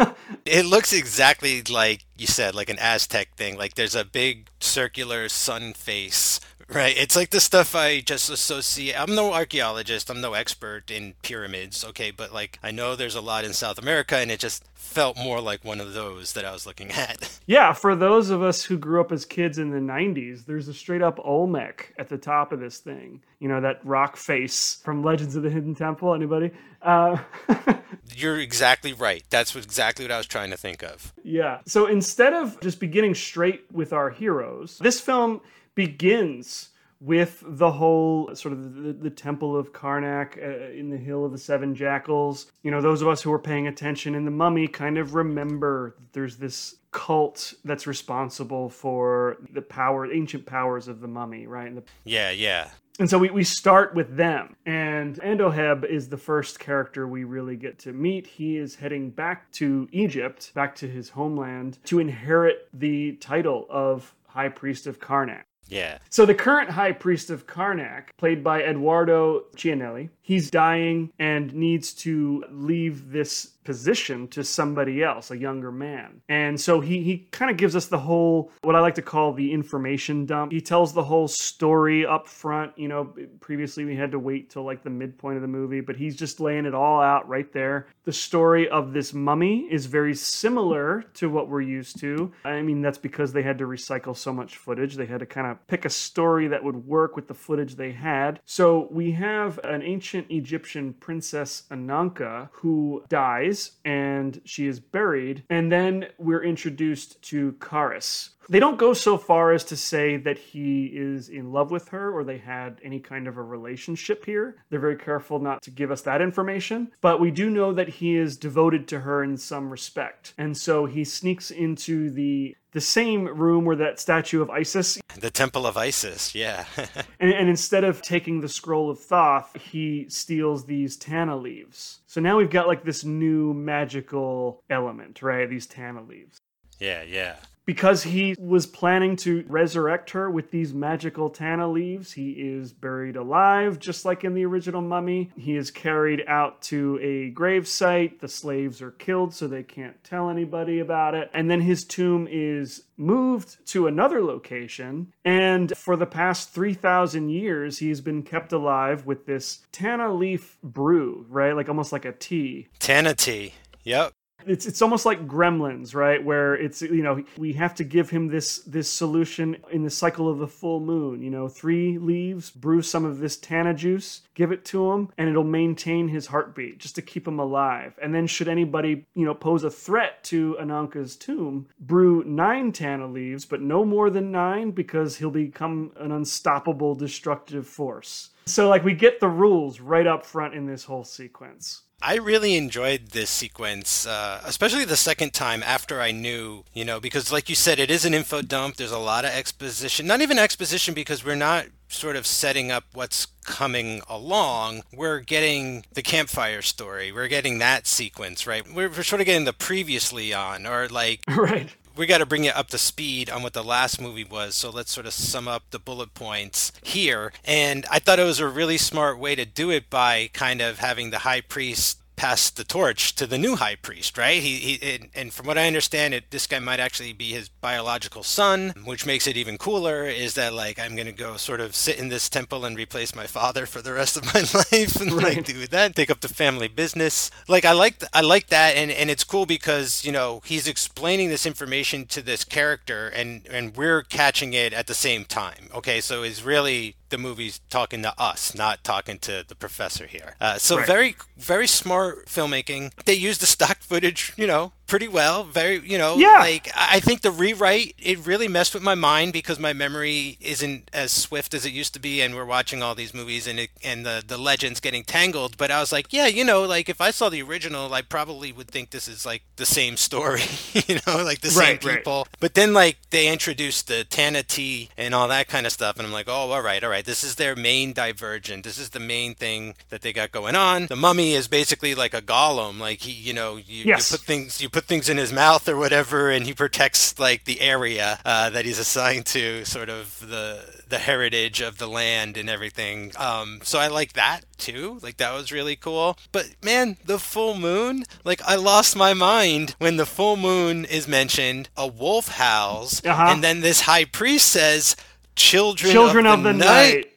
It looks exactly like you said, like an Aztec thing. Like there's a big circular sun face Right. It's like the stuff I just associate. I'm no archaeologist. I'm no expert in pyramids. Okay. But like, I know there's a lot in South America and it just felt more like one of those that I was looking at. Yeah, for those of us who grew up as kids in the 90s, there's a straight up Olmec at the top of this thing. You know, that rock face from Legends of the Hidden Temple. Anybody? Uh, You're exactly right. That's what, exactly what I was trying to think of. yeah. So instead of just beginning straight with our heroes, this film begins with the whole sort of the, the temple of Karnak uh, in the Hill of the Seven Jackals. You know, those of us who are paying attention in the Mummy kind of remember that there's this cult that's responsible for the power, ancient powers of the Mummy, right? And, the, Yeah, yeah. and so we, we start with them. And Andoheb is the first character we really get to meet. He is heading back to Egypt, back to his homeland, to inherit the title of High Priest of Karnak. Yeah. So the current high priest of Karnak, played by Eduardo Ciannelli, he's dying and needs to leave this position to somebody else, a younger man. And so he he kind of gives us the whole what I like to call the information dump. He tells the whole story up front, you know, previously we had to wait till like the midpoint of the movie, but he's just laying it all out right there. The story of this mummy is very similar to what we're used to. I mean, that's because they had to recycle so much footage. They had to kind of pick a story that would work with the footage they had. So we have an ancient Egyptian princess Ananka who dies and she is buried. And then we're introduced to Kharis. They don't go so far as to say that he is in love with her or they had any kind of a relationship here. They're very careful not to give us that information, but we do know that he is devoted to her in some respect. And so he sneaks into the the same room where that statue of Isis The Temple of Isis. Yeah. and, and instead of taking the scroll of Thoth, he steals these Tana leaves. So now we've got like this new magical element, right? These Tana leaves. yeah, yeah. Because he was planning to resurrect her with these magical Tana leaves, he is buried alive, just like in the original mummy. He is carried out to a grave site. The slaves are killed so they can't tell anybody about it. And then his tomb is moved to another location. And for the past 3,000 years, he's been kept alive with this Tana leaf brew, right? Like almost like a tea. Tana tea. Yep. It's it's almost like Gremlins, right? Where it's you know we have to give him this this solution in the cycle of the full moon. You know, three leaves, brew some of this Tana juice, give it to him, and it'll maintain his heartbeat just to keep him alive. And then should anybody you know pose a threat to Ananka's tomb, brew nine Tana leaves, but no more than nine because he'll become an unstoppable destructive force. So like we get the rules right up front in this whole sequence. I really enjoyed this sequence, uh, especially the second time after I knew, you know, because like you said, it is an info dump. There's a lot of exposition, not even exposition because we're not sort of setting up what's coming along. We're getting the campfire story. We're getting that sequence, right? We're, we're sort of getting the previously on, or like Right. We got to bring it up to speed on what the last movie was. So let's sort of sum up the bullet points here. And I thought it was a really smart way to do it by kind of having the high priest pass the torch to the new high priest, right? He, he and, and from what I understand, it this guy might actually be his biological son, which makes it even cooler. Is that like I'm gonna go sort of sit in this temple and replace my father for the rest of my life and like Right. do that, take up the family business. Like I like I like that, and and it's cool because you know he's explaining this information to this character, and and we're catching it at the same time. Okay, so it's really the movie's talking to us, not talking to the professor here. Uh, so Right. very very smart filmmaking. They use the stock footage, you know, pretty well. Very, you know, Yeah. like I think the rewrite it really messed with my mind because my memory isn't as swift as it used to be, and we're watching all these movies and it, and the the legends getting tangled. But I was like, yeah, you know, like if I saw the original, I probably would think this is like the same story, you know, like the same Right, right. people. But then like they introduced the Tana tea and all that kind of stuff, and I'm like, oh, all right, all right, this is their main divergent. This is the main thing that they got going on. The mummy is basically like a golem, like he, you know, you, Yes. you put things you put things in his mouth or whatever, and he protects like the area uh, that he's assigned to, sort of the the heritage of the land and everything. Um, so I like that too. Like that was really cool. But man, the full moon, like I lost my mind when the full moon is mentioned. A wolf howls, Uh-huh. and then this high priest says. Children, Children of, the, night. Night.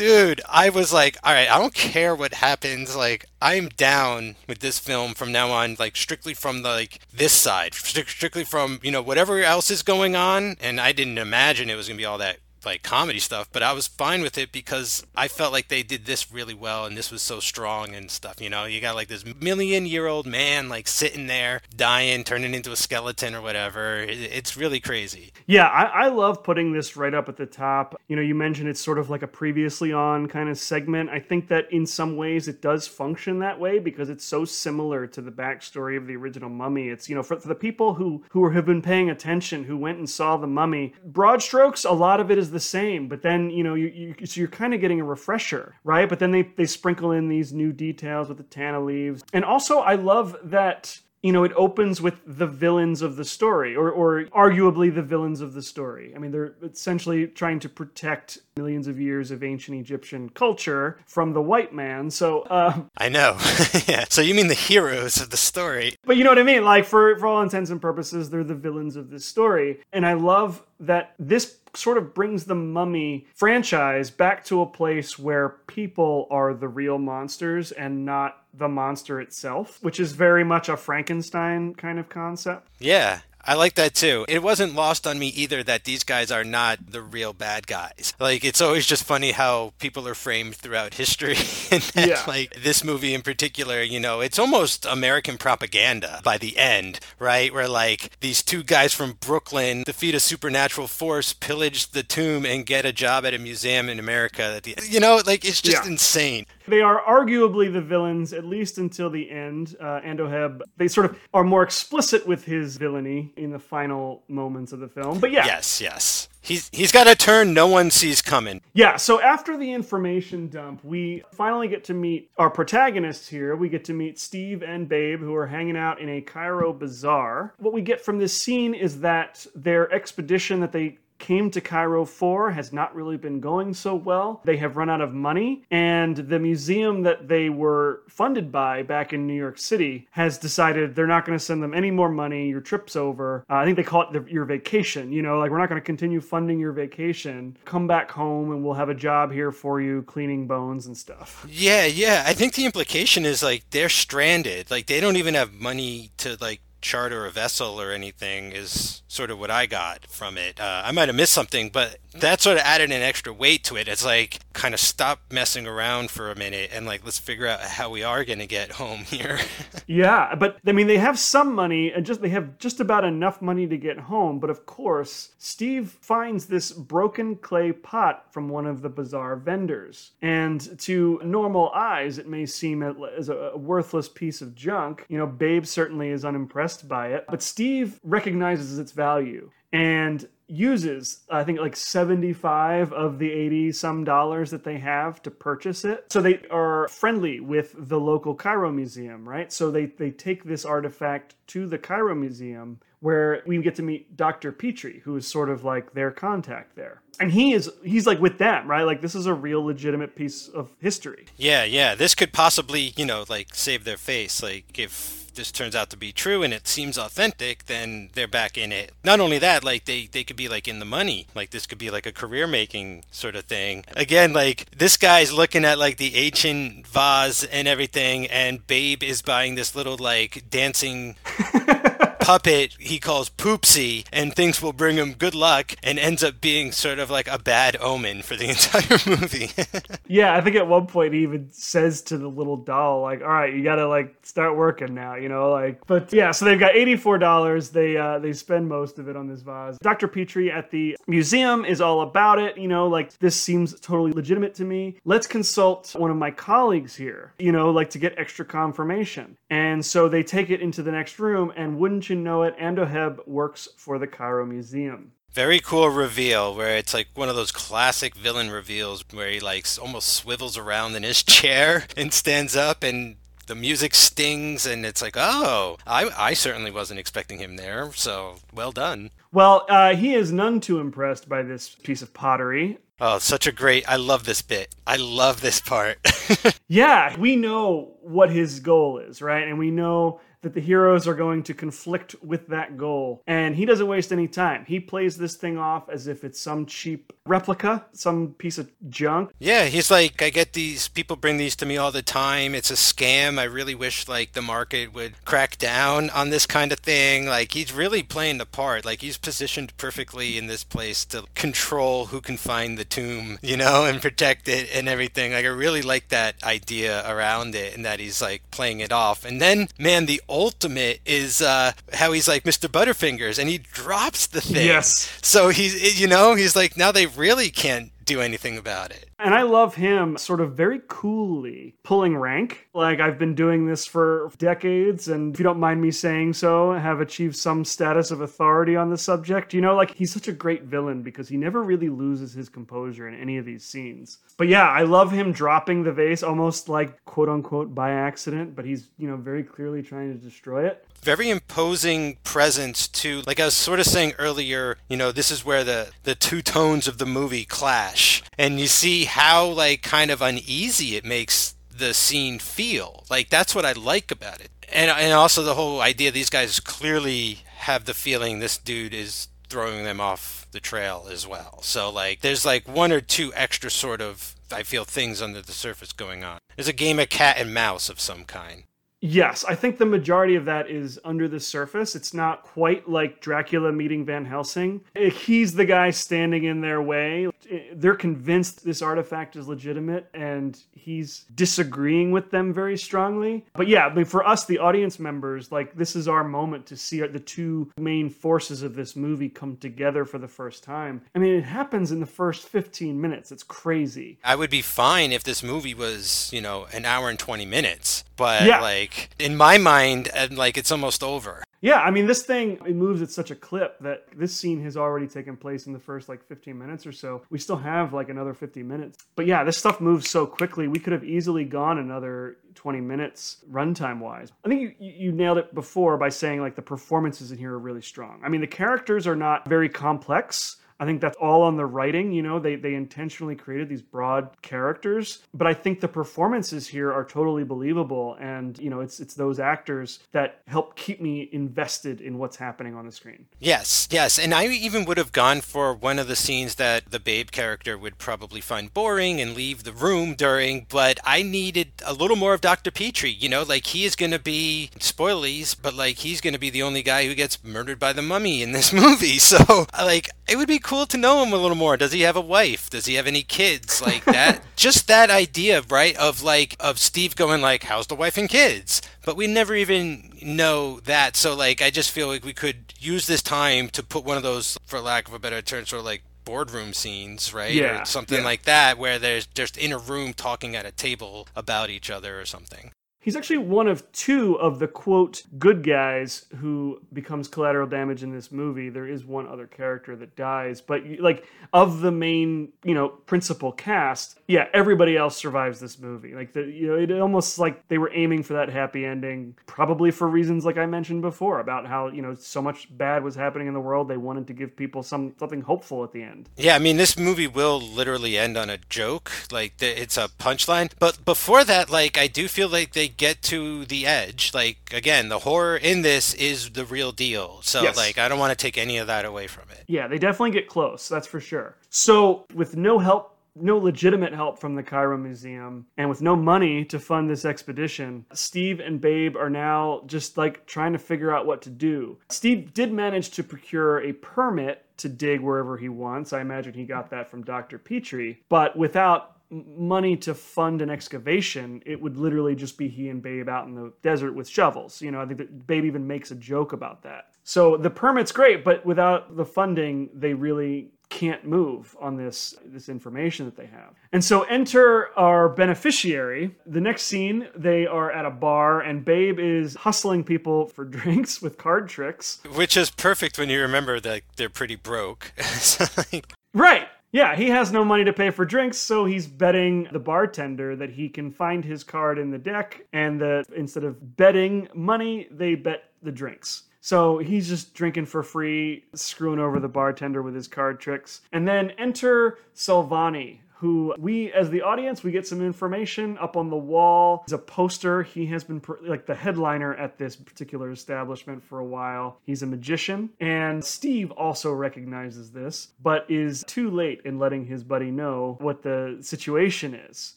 Dude, I was like, all right, I don't care what happens. Like, I'm down with this film from now on, like, strictly from the, like, this side, strictly from, you know, whatever else is going on. And I didn't imagine it was going to be all that like comedy stuff, but I was fine with it because I felt like they did this really well and this was so strong and stuff. You know, you got like this million year old man like sitting there dying, turning into a skeleton or whatever. It's really crazy. Yeah, I, I love putting this right up at the top. You know, you mentioned it's sort of like a previously on kind of segment. I think that in some ways it does function that way because it's so similar to the backstory of the original Mummy. It's you know for, for the people who who have been paying attention, who went and saw the Mummy. Broad strokes, a lot of it is the same, but then you know you, you so you're kind of getting a refresher, right? But then they they sprinkle in these new details with the Tana leaves, and also I love that you know, it opens with the villains of the story, or, or arguably the villains of the story. I mean, they're essentially trying to protect millions of years of ancient Egyptian culture from the white man. So, uh, I know. yeah. So you mean the heroes of the story? but you know what I mean? Like, for, for all intents and purposes, they're the villains of this story. And I love that this sort of brings the mummy franchise back to a place where people are the real monsters and not the monster itself, which is very much a Frankenstein kind of concept. Yeah. I like that too. It wasn't lost on me either that these guys are not the real bad guys. Like it's always just funny how people are framed throughout history, and that, Yeah. like this movie in particular, you know, it's almost American propaganda by the end, right? Where like these two guys from Brooklyn defeat a supernatural force, pillage the tomb, and get a job at a museum in America. At the, you know, like it's just Yeah. insane. They are arguably the villains, at least until the end. Uh, Andoheb, they sort of are more explicit with his villainy in the final moments of the film. But yeah, Yes, yes. He's he's got a turn no one sees coming. Yeah, so after the information dump, we finally get to meet our protagonists here. We get to meet Steve and Babe, who are hanging out in a Cairo bazaar. What we get from this scene is that their expedition that they came to Cairo for has not really been going so well. They have run out of money, and the museum that they were funded by back in New York City has decided they're not going to send them any more money. Your trip's over. Uh, I think they call it the, your vacation. You know, like we're not going to continue funding your vacation. Come back home, and we'll have a job here for you, cleaning bones and stuff. Yeah, yeah. I think the implication is like they're stranded. Like they don't even have money to like charter a vessel or anything is sort of what I got from it. Uh, I might have missed something, but that sort of added an extra weight to it. It's like kind of stop messing around for a minute and like let's figure out how we are going to get home here. Yeah, but I mean, they have some money, and just they have just about enough money to get home. But of course, Steve finds this broken clay pot from one of the bazaar vendors, and to normal eyes, it may seem as a worthless piece of junk. You know, Babe certainly is unimpressed by it, but Steve recognizes its value and uses I think like 75 of the 80 some dollars that they have to purchase it. So they are friendly with the local Cairo museum, right? So they they take this artifact to the Cairo museum where we get to meet Dr. Petrie, who is sort of like their contact there. And he is he's like with them, right? Like this is a real legitimate piece of history. yeah, yeah. This could possibly, you know, like save their face. Like if this turns out to be true and it seems authentic, then they're back in it. Not only that, like they, they could be like in the money. Like this could be like a career making sort of thing. Again, like this guy's looking at like the ancient vase and everything, and Babe is buying this little like dancing puppet he calls Poopsie and thinks will bring him good luck and ends up being sort of like a bad omen for the entire movie. Yeah, I think at one point he even says to the little doll, like, "All right, you gotta like start working now," you know, like. But yeah, so they've got eighty-four dollars. They uh, they spend most of it on this vase. Dr. Petrie at the museum is all about it. You know, like this seems totally legitimate to me. Let's consult one of my colleagues here. You know, like to get extra confirmation. And so they take it into the next room, and wouldn't you know it, Andoheb works for the Cairo Museum. Very cool reveal where it's like one of those classic villain reveals where he like almost swivels around in his chair and stands up and the music stings and it's like, oh, I, I certainly wasn't expecting him there. So well done. Well, uh, he is none too impressed by this piece of pottery. Oh, such a great. I love this bit. I love this part. Yeah, we know what his goal is, right? And we know that the heroes are going to conflict with that goal. And he doesn't waste any time. He plays this thing off as if it's some cheap replica, some piece of junk. Yeah, he's like, I get these people bring these to me all the time. It's a scam. I really wish like the market would crack down on this kind of thing. Like he's really playing the part. Like he's positioned perfectly in this place to control who can find the tomb, you know, and protect it and everything. Like I really like that idea around it and that he's like playing it off. And then, man, the ultimate is uh how he's like Mr. Butterfingers and he drops the thing. Yes. So he's, you know, he's like, now they really can't do anything about it. And I love him sort of very coolly pulling rank. Like, I've been doing this for decades, and if you don't mind me saying so, have achieved some status of authority on the subject. You know, like, he's such a great villain because he never really loses his composure in any of these scenes. But yeah, I love him dropping the vase almost like quote unquote by accident, but he's, you know, very clearly trying to destroy it very imposing presence too. Like I was sort of saying earlier, you know, this is where the the two tones of the movie clash, and you see how like kind of uneasy it makes the scene feel. Like that's what I like about it, and and also the whole idea these guys clearly have the feeling this dude is throwing them off the trail as well. So like there's like one or two extra sort of I feel things under the surface going on. There's a game of cat and mouse of some kind. Yes, I think the majority of that is under the surface. It's not quite like Dracula meeting Van Helsing. Eh, he's the guy standing in their way. Eh, they're convinced this artifact is legitimate and he's disagreeing with them very strongly. But yeah, I mean, for us, the audience members, like this is our moment to see the two main forces of this movie come together for the first time. I mean, it happens in the first 15 minutes. It's crazy. I would be fine if this movie was, you know, an hour and 20 minutes. But Yeah. like in my mind, and like it's almost over. Yeah, I mean, this thing it moves at such a clip that this scene has already taken place in the first like 15 minutes or so. We still have like another 50 minutes. But yeah, this stuff moves so quickly. We could have easily gone another 20 minutes runtime wise. I think you you nailed it before by saying like the performances in here are really strong. I mean, the characters are not very complex. I think that's all on the writing. You know, they they intentionally created these broad characters, but I think the performances here are totally believable, and you know, it's it's those actors that help keep me invested in what's happening on the screen. Yes, yes, and I even would have gone for one of the scenes that the Babe character would probably find boring and leave the room during, but I needed a little more of Dr. Petrie. You know, like he is going to be spoilies, but like he's going to be the only guy who gets murdered by the mummy in this movie. So, like, it would be cool to know him a little more. Does he have a wife? Does he have any kids? Like that, just that idea, right? Of like, of Steve going like, "How's the wife and kids?" But we never even know that. So, like, I just feel like we could use this time to put one of those, for lack of a better term, sort of like boardroom scenes, right? Yeah, Or something yeah. like that, where there's just in a room talking at a table about each other or something. He's actually one of two of the quote good guys who becomes collateral damage in this movie. There is one other character that dies, but like of the main, you know, principal cast, yeah, everybody else survives this movie. Like the, you know, it almost like they were aiming for that happy ending, probably for reasons like I mentioned before about how you know so much bad was happening in the world. They wanted to give people some something hopeful at the end. Yeah, I mean, this movie will literally end on a joke. Like, it's a punchline. But before that, like, I do feel like they get to the edge. Like, again, the horror in this is the real deal. So, Yes. like, I don't want to take any of that away from it. Yeah, they definitely get close, that's for sure. So, with no help, no legitimate help from the Cairo Museum, and with no money to fund this expedition, Steve and Babe are now just like trying to figure out what to do. Steve did manage to procure a permit to dig wherever he wants. I imagine he got that from Dr. Petrie, but without money to fund an excavation, it would literally just be he and Babe out in the desert with shovels. You know, I think that Babe even makes a joke about that. So the permit's great, but without the funding, they really can't move on this this information that they have. And so enter our beneficiary. The next scene, they are at a bar and Babe is hustling people for drinks with card tricks. Which is perfect when you remember that they're pretty broke. So, like, Right. Yeah, he has no money to pay for drinks, so he's betting the bartender that he can find his card in the deck, and that instead of betting money, they bet the drinks. So he's just drinking for free, screwing over the bartender with his card tricks. And then enter Salvani, who we, as the audience, we get some information up on the wall. He's a poster. He has been like the headliner at this particular establishment for a while. He's a magician. And Steve also recognizes this, but is too late in letting his buddy know what the situation is.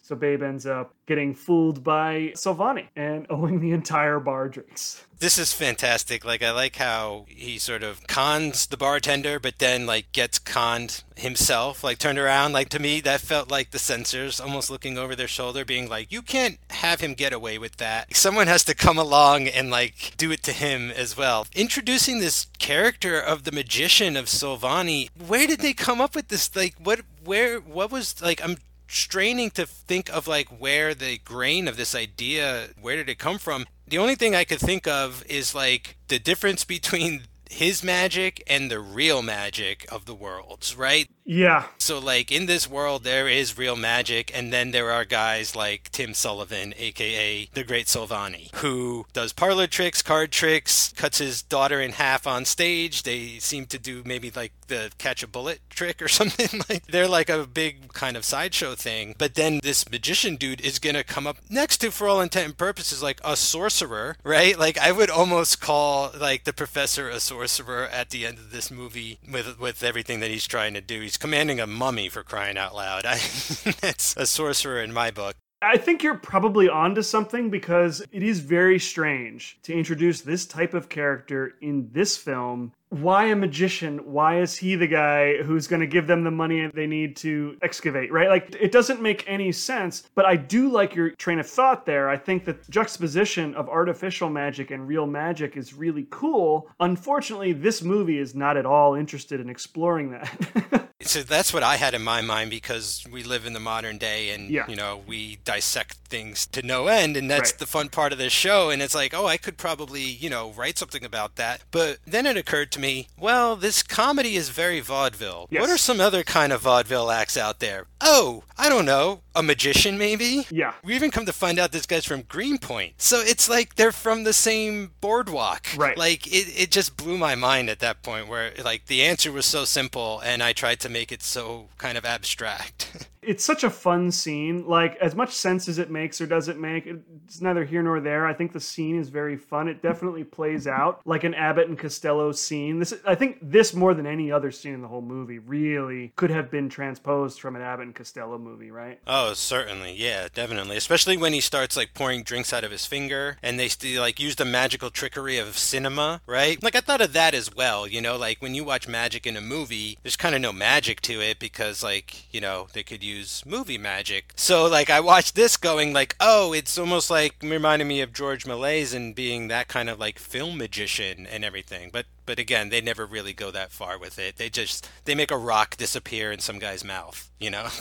So Babe ends up getting fooled by Silvani and owing the entire bar drinks. This is fantastic. Like I like how he sort of cons the bartender, but then like gets conned himself. Like turned around. Like to me, that felt like the censors almost looking over their shoulder, being like, "You can't have him get away with that. Someone has to come along and like do it to him as well." Introducing this character of the magician of Silvani. Where did they come up with this? Like what? Where? What was like? I'm straining to think of like where the grain of this idea where did it come from the only thing i could think of is like the difference between his magic and the real magic of the worlds right Yeah. so like in this world there is real magic and then there are guys like Tim Sullivan aka the great Silvani who does parlor tricks, card tricks, cuts his daughter in half on stage. They seem to do maybe like the catch a bullet trick or something like they're like a big kind of sideshow thing. But then this magician dude is going to come up next to for all intent and purposes like a sorcerer, right? Like I would almost call like the professor a sorcerer at the end of this movie with with everything that he's trying to do. He's commanding a mummy for crying out loud. I, that's a sorcerer in my book. I think you're probably onto something because it is very strange to introduce this type of character in this film. Why a magician? Why is he the guy who's going to give them the money they need to excavate, right? Like, it doesn't make any sense, but I do like your train of thought there. I think the juxtaposition of artificial magic and real magic is really cool. Unfortunately, this movie is not at all interested in exploring that. So that's what I had in my mind because we live in the modern day and Yeah. you know we dissect things to no end and that's Right. the fun part of this show and it's like oh I could probably you know write something about that but then it occurred to me well this comedy is very vaudeville Yes. what are some other kind of vaudeville acts out there oh I don't know a magician maybe Yeah. we even come to find out this guy's from Greenpoint so it's like they're from the same boardwalk Right. like it, it just blew my mind at that point where like the answer was so simple and I tried to make it so kind of abstract. it's such a fun scene. Like as much sense as it makes or doesn't make, it's neither here nor there. I think the scene is very fun. It definitely plays out like an Abbott and Costello scene. This, I think, this more than any other scene in the whole movie really could have been transposed from an Abbott and Costello movie, right? oh, certainly. Yeah, definitely. Especially when he starts like pouring drinks out of his finger and they still like use the magical trickery of cinema, right? Like I thought of that as well, you know, like when you watch magic in a movie, there's kind of no magic to it because like, you know, they could use movie magic. So like I watched this going like, oh, it's almost like reminding me of George Méliès and being that kind of like film magician and everything. But but again, they never really go that far with it. They just they make a rock disappear in some guy's mouth, you know?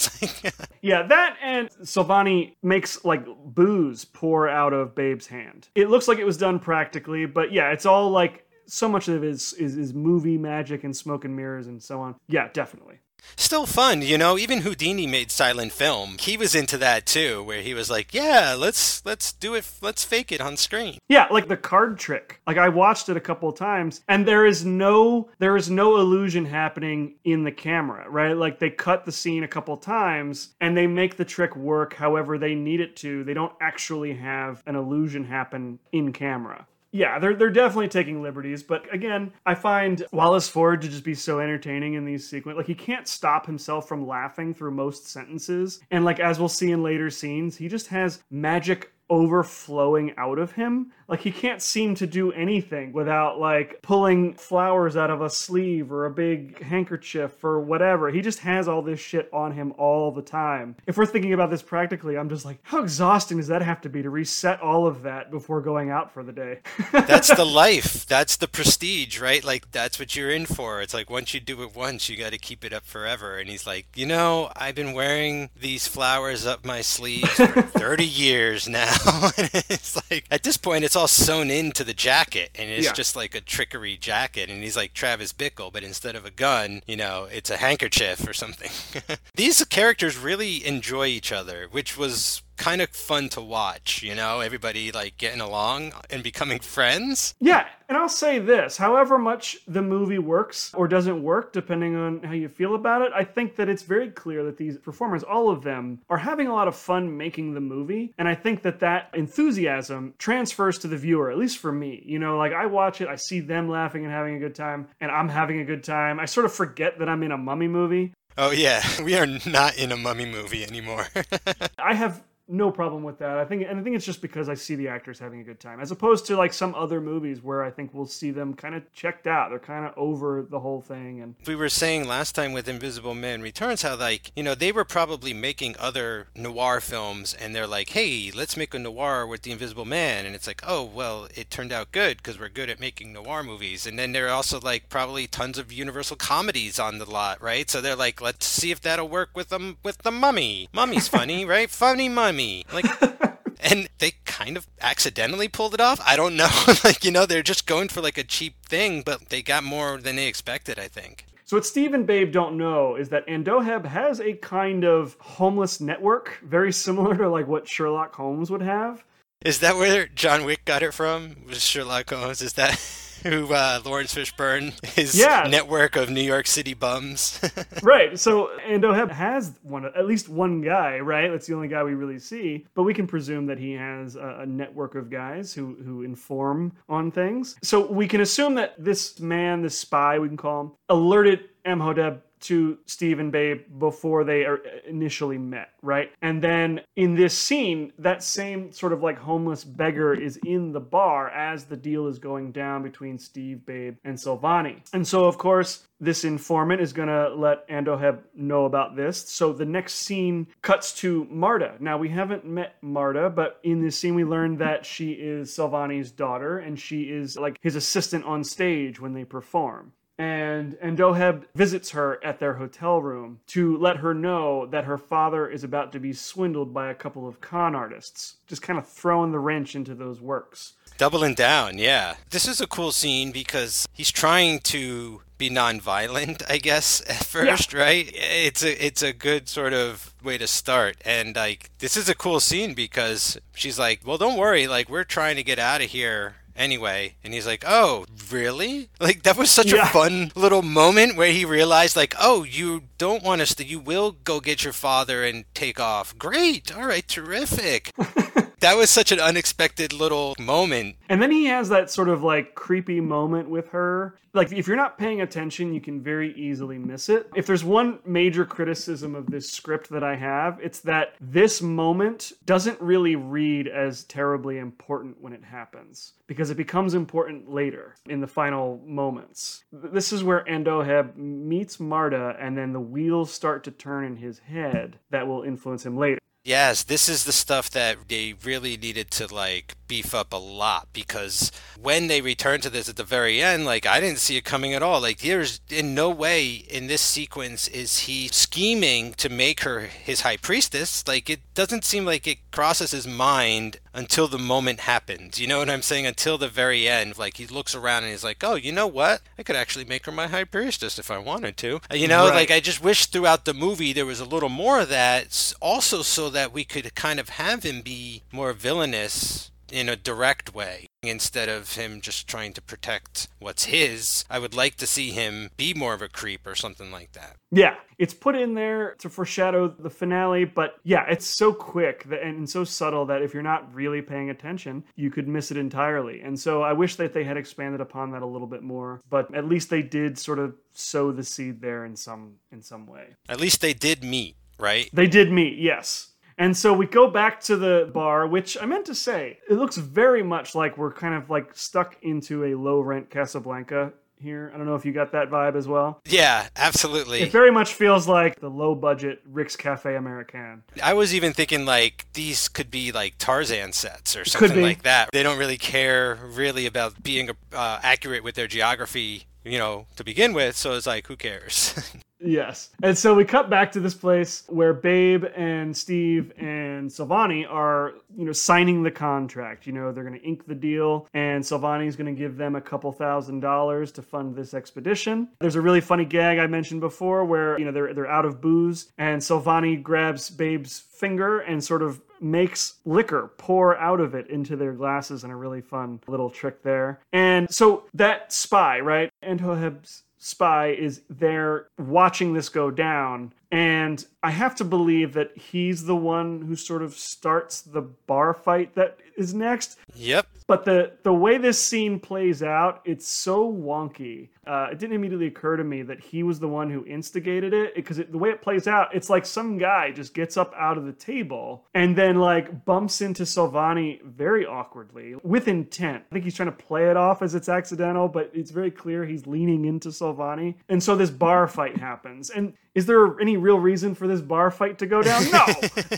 Yeah, that and Silvani makes like booze pour out of Babe's hand. It looks like it was done practically, but yeah, it's all like so much of it is, is is movie magic and smoke and mirrors and so on. Yeah, definitely. Still fun, you know. Even Houdini made silent film. He was into that too, where he was like, "Yeah, let's let's do it. Let's fake it on screen." Yeah, like the card trick. Like I watched it a couple of times and there is no there is no illusion happening in the camera, right? Like they cut the scene a couple of times and they make the trick work however they need it to. They don't actually have an illusion happen in camera. Yeah, they're they're definitely taking liberties, but again, I find Wallace Ford to just be so entertaining in these sequences. Like he can't stop himself from laughing through most sentences, and like as we'll see in later scenes, he just has magic overflowing out of him. Like he can't seem to do anything without like pulling flowers out of a sleeve or a big handkerchief or whatever. He just has all this shit on him all the time. If we're thinking about this practically, I'm just like, how exhausting does that have to be to reset all of that before going out for the day? That's the life. That's the prestige, right? Like that's what you're in for. It's like once you do it once, you got to keep it up forever. And he's like, you know, I've been wearing these flowers up my sleeves for 30 years now. and it's like at this point, it's all sewn into the jacket, and it's Yeah. just like a trickery jacket. And he's like Travis Bickle, but instead of a gun, you know, it's a handkerchief or something. These characters really enjoy each other, which was kind of fun to watch, you know, everybody like getting along and becoming friends. Yeah, and I'll say this however much the movie works or doesn't work, depending on how you feel about it, I think that it's very clear that these performers, all of them, are having a lot of fun making the movie. And I think that that enthusiasm transfers to the viewer, at least for me. You know, like I watch it, I see them laughing and having a good time, and I'm having a good time. I sort of forget that I'm in a mummy movie. Oh, yeah, we are not in a mummy movie anymore. I have no problem with that. I think, and I think it's just because I see the actors having a good time, as opposed to like some other movies where I think we'll see them kind of checked out. They're kind of over the whole thing. And we were saying last time with Invisible Man Returns how like you know they were probably making other noir films, and they're like, hey, let's make a noir with the Invisible Man, and it's like, oh well, it turned out good because we're good at making noir movies. And then there are also like probably tons of Universal comedies on the lot, right? So they're like, let's see if that'll work with them with the Mummy. Mummy's funny, right? Funny Mummy. Like, and they kind of accidentally pulled it off. I don't know. like, you know, they're just going for like a cheap thing, but they got more than they expected, I think. So what Steve and Babe don't know is that Andoheb has a kind of homeless network, very similar to like what Sherlock Holmes would have. Is that where John Wick got it from? Was Sherlock Holmes? Is that who uh, Laurence Fishburne, his Yeah. network of New York City bums? Right. So Andoheb has one, at least one guy, right? That's the only guy we really see. But we can presume that he has a, a network of guys who who inform on things. So we can assume that this man, this spy, we can call him, alerted Andoheb to Steve and Babe before they are uh, initially met, right? And then in this scene, that same sort of like homeless beggar is in the bar as the deal is going down between Steve, Babe, and Silvani. And so, of course, this informant is going to let Andoheb know about this. So the next scene cuts to Marta. Now, we haven't met Marta, but in this scene, we learn that she is Silvani's daughter and she is like his assistant on stage when they perform and Andoheb visits her at their hotel room to let her know that her father is about to be swindled by a couple of con artists, just kind of throwing the wrench into those works. Doubling down, yeah. This is a cool scene because he's trying to be non-violent, I guess, at first, right? It's a it's a good sort of way to start. And like this is a cool scene because she's like, "Well, don't worry, like we're trying to get out of here anyway." And he's like, "Oh, really?" Like that was such Yeah. a fun little moment where he realized like, "Oh, you don't want us to you will go get your father and take off." Great. All right, terrific. that was such an unexpected little moment. And then he has that sort of like creepy moment with her. Like, if you're not paying attention, you can very easily miss it. If there's one major criticism of this script that I have, it's that this moment doesn't really read as terribly important when it happens because it becomes important later in the final moments. This is where Andoheb meets Marta, and then the wheels start to turn in his head that will influence him later. Yes, this is the stuff that they really needed to like beef up a lot because when they return to this at the very end, like I didn't see it coming at all. Like there's in no way in this sequence is he scheming to make her his high priestess. Like it doesn't seem like it crosses his mind until the moment happens. You know what I'm saying? Until the very end. Like he looks around and he's like, "Oh, you know what? I could actually make her my high priestess if I wanted to." You know, Right. like I just wish throughout the movie there was a little more of that, also so that we could kind of have him be more villainous in a direct way instead of him just trying to protect what's his. I would like to see him be more of a creep or something like that. Yeah, it's put in there to foreshadow the finale, but yeah, it's so quick and so subtle that if you're not really paying attention, you could miss it entirely. And so I wish that they had expanded upon that a little bit more, but at least they did sort of sow the seed there in some in some way. At least they did meet, right? They did meet, yes. And so we go back to the bar, which I meant to say, it looks very much like we're kind of like stuck into a low rent Casablanca here. I don't know if you got that vibe as well. Yeah, absolutely. It very much feels like the low budget Rick's Cafe American. I was even thinking like these could be like Tarzan sets or something like that. They don't really care really about being uh, accurate with their geography, you know, to begin with. So it's like, who cares? Yes. And so we cut back to this place where Babe and Steve and Silvani are, you know, signing the contract. You know, they're going to ink the deal, and Silvani's going to give them a couple thousand dollars to fund this expedition. There's a really funny gag I mentioned before where, you know, they're they're out of booze, and Silvani grabs Babe's finger and sort of makes liquor pour out of it into their glasses in a really fun little trick there. And so that spy, right? Andoheb's spy is there watching this go down. And I have to believe that he's the one who sort of starts the bar fight that is next. Yep. But the the way this scene plays out, it's so wonky. Uh, it didn't immediately occur to me that he was the one who instigated it because the way it plays out, it's like some guy just gets up out of the table and then like bumps into Solvani very awkwardly with intent. I think he's trying to play it off as it's accidental, but it's very clear he's leaning into Solvani, and so this bar fight happens. And is there any real reason for this bar fight to go down? No.